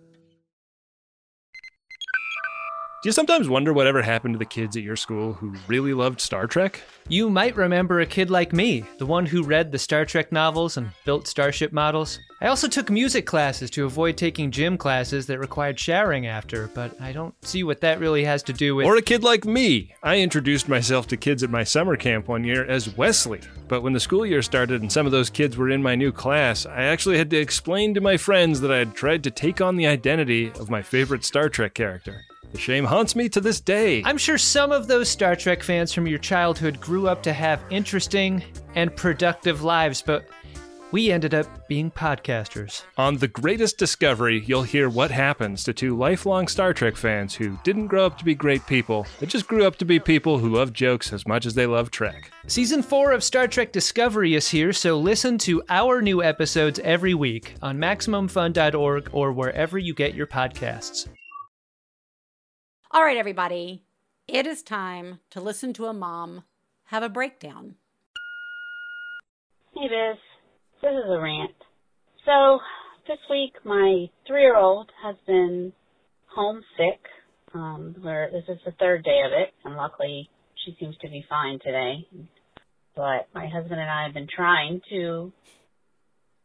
Do you sometimes wonder whatever happened to the kids at your school who really loved Star Trek? You might remember a kid like me, the one who read the Star Trek novels and built starship models. I also took music classes to avoid taking gym classes that required showering after, but I don't see what that really has to do with. Or a kid like me. I introduced myself to kids at my summer camp one year as Wesley, but when the school year started and some of those kids were in my new class, I actually had to explain to my friends that I had tried to take on the identity of my favorite Star Trek character. The shame haunts me to this day. I'm sure some of those Star Trek fans from your childhood grew up to have interesting and productive lives, but we ended up being podcasters. On The Greatest Discovery, you'll hear what happens to two lifelong Star Trek fans who didn't grow up to be great people, they just grew up to be people who love jokes as much as they love Trek. Season 4 of Star Trek Discovery is here, so listen to our new episodes every week on MaximumFun.org or wherever you get your podcasts. All right, everybody. It is time to listen to a mom have a breakdown. Hey, Biz. This is a rant. So, this week my three year old has been homesick. Um, where this is the third day of it, and luckily she seems to be fine today. But my husband and I have been trying to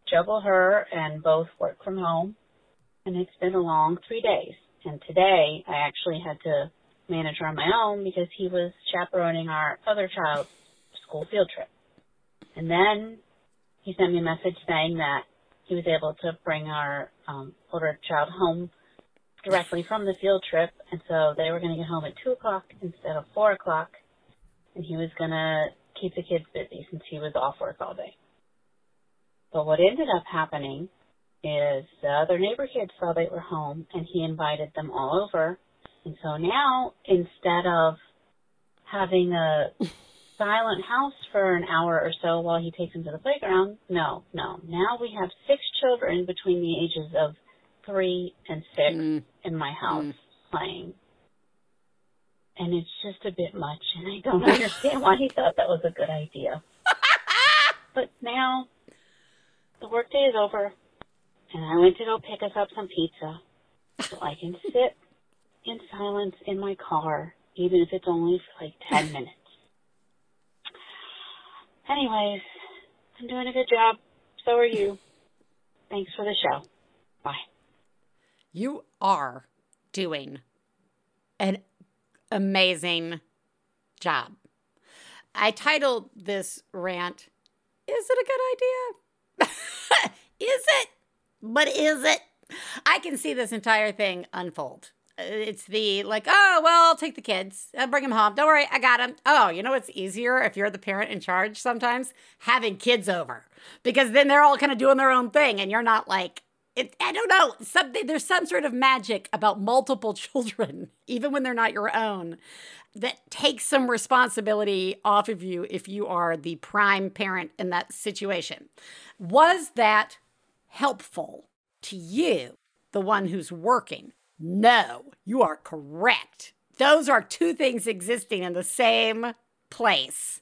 juggle her and both work from home, and it's been a long three days. And today I actually had to manage on my own because he was chaperoning our other child's school field trip. And then he sent me a message saying that he was able to bring our um, older child home directly from the field trip, and so they were going to get home at two o'clock instead of four o'clock, and he was going to keep the kids busy since he was off work all day. But what ended up happening is the other neighbor kids saw they were home, and he invited them all over, and so now instead of having a silent house for an hour or so while he takes them to the playground. No, no. Now we have six children between the ages of three and six mm. in my house mm. playing. And it's just a bit much, and I don't understand why he thought that was a good idea. but now the workday is over, and I went to go pick us up some pizza so I can sit in silence in my car, even if it's only for like 10 minutes. Anyways, I'm doing a good job. So are you. Thanks for the show. Bye. You are doing an amazing job. I titled this rant, Is it a good idea? is it? But is it? I can see this entire thing unfold. Uh, it's the like, oh, well, I'll take the kids. I'll bring them home. Don't worry, I got them. Oh, you know what's easier if you're the parent in charge sometimes? Having kids over. Because then they're all kind of doing their own thing and you're not like, it, I don't know. Something there's some sort of magic about multiple children, even when they're not your own, that takes some responsibility off of you if you are the prime parent in that situation. Was that helpful to you, the one who's working? No, you are correct. Those are two things existing in the same place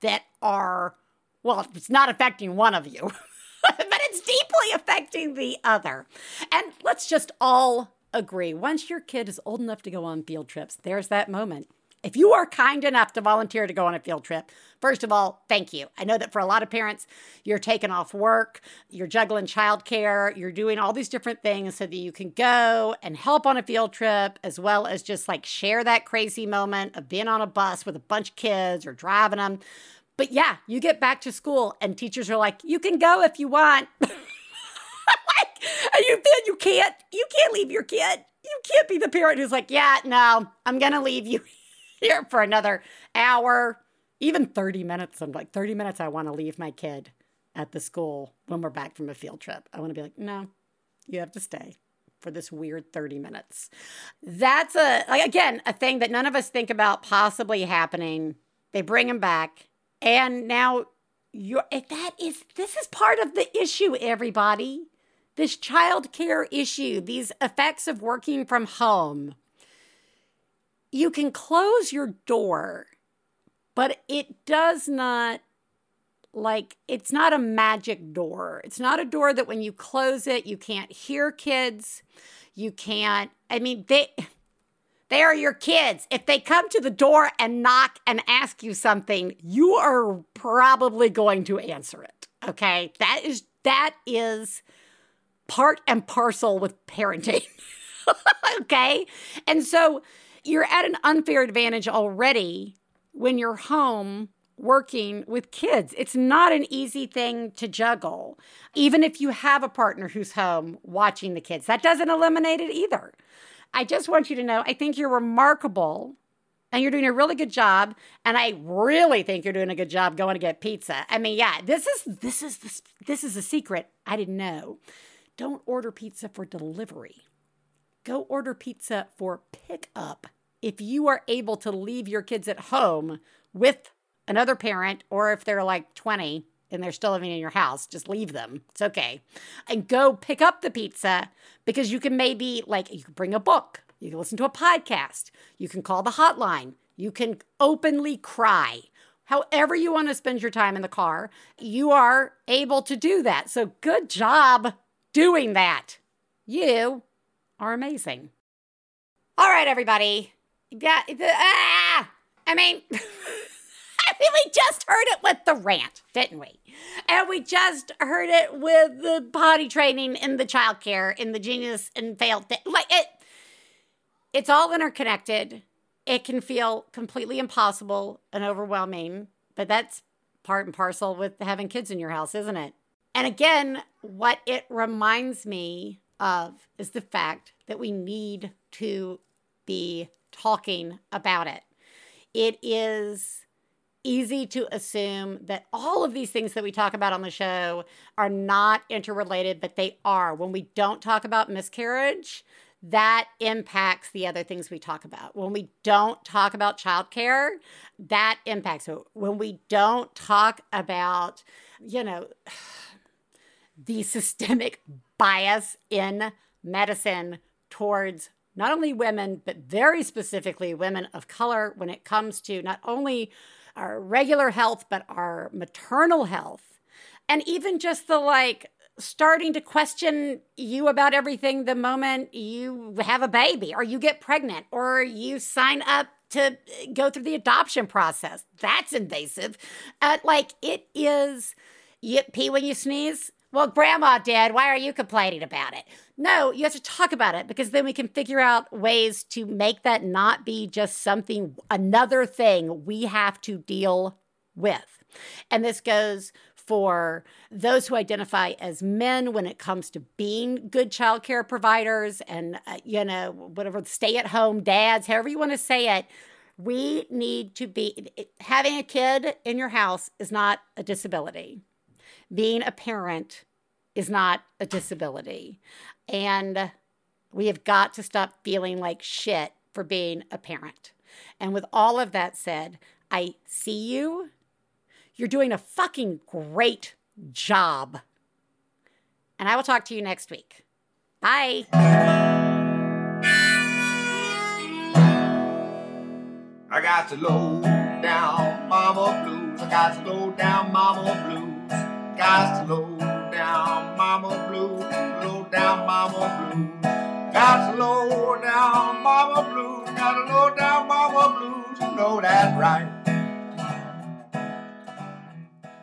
that are, well, it's not affecting one of you, but it's deeply affecting the other. And let's just all agree once your kid is old enough to go on field trips, there's that moment if you are kind enough to volunteer to go on a field trip, first of all, thank you. I know that for a lot of parents, you're taking off work, you're juggling childcare, you're doing all these different things so that you can go and help on a field trip, as well as just like share that crazy moment of being on a bus with a bunch of kids or driving them. But yeah, you get back to school and teachers are like, you can go if you want. like, you you can't, you can't leave your kid. You can't be the parent who's like, yeah, no, I'm going to leave you here for another hour, even 30 minutes. I'm like, 30 minutes, I want to leave my kid at the school when we're back from a field trip. I want to be like, no, you have to stay for this weird 30 minutes. That's a, like, again, a thing that none of us think about possibly happening. They bring him back. And now you're, eh, that is, this is part of the issue, everybody. This child care issue, these effects of working from home you can close your door, but it does not like it's not a magic door. It's not a door that when you close it, you can't hear kids. You can't I mean they they are your kids. If they come to the door and knock and ask you something, you are probably going to answer it. Okay? That is that is part and parcel with parenting. okay? And so you're at an unfair advantage already when you're home working with kids. It's not an easy thing to juggle, even if you have a partner who's home watching the kids. That doesn't eliminate it either. I just want you to know I think you're remarkable and you're doing a really good job and I really think you're doing a good job going to get pizza. I mean, yeah, this is this is this, this is a secret I didn't know. Don't order pizza for delivery. Go order pizza for pickup if you are able to leave your kids at home with another parent, or if they're like 20 and they're still living in your house, just leave them. It's okay. And go pick up the pizza because you can maybe, like, you can bring a book, you can listen to a podcast, you can call the hotline, you can openly cry. However, you want to spend your time in the car, you are able to do that. So, good job doing that. You are amazing. All right, everybody. Yeah, the, ah, I mean, I mean, we just heard it with the rant, didn't we? And we just heard it with the potty training in the childcare, in the genius and failed thing. Like it, it's all interconnected. It can feel completely impossible and overwhelming, but that's part and parcel with having kids in your house, isn't it? And again, what it reminds me of is the fact that we need to be talking about it. It is easy to assume that all of these things that we talk about on the show are not interrelated, but they are. When we don't talk about miscarriage, that impacts the other things we talk about. When we don't talk about childcare, that impacts it. When we don't talk about, you know, the systemic bias in medicine towards not only women, but very specifically women of color when it comes to not only our regular health, but our maternal health. And even just the like starting to question you about everything the moment you have a baby or you get pregnant or you sign up to go through the adoption process. That's invasive. Uh, like it is, you pee when you sneeze. Well, grandma did. Why are you complaining about it? No, you have to talk about it because then we can figure out ways to make that not be just something, another thing we have to deal with. And this goes for those who identify as men when it comes to being good childcare providers and, uh, you know, whatever, stay at home dads, however you want to say it. We need to be having a kid in your house is not a disability. Being a parent is not a disability. And we have got to stop feeling like shit for being a parent. And with all of that said, I see you. You're doing a fucking great job. And I will talk to you next week. Bye. I got to low down mama blues. I got to low down mama blues. Got low down mama blue, Low down mama blue. Got low down mama blue, Got low down mama blue. You know that's right.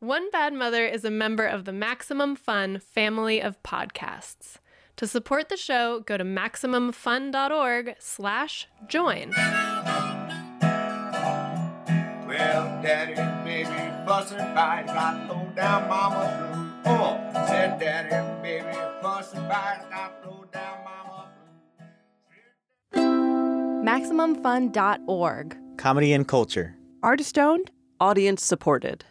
One Bad Mother is a member of the Maximum Fun family of podcasts. To support the show, go to MaximumFun.org slash join. Well, daddy and baby fussing fight, got low down mama blue. Oh, said daddy and baby fussing fight, got low down mama MaximumFun.org. Comedy and culture. Artist owned, audience supported.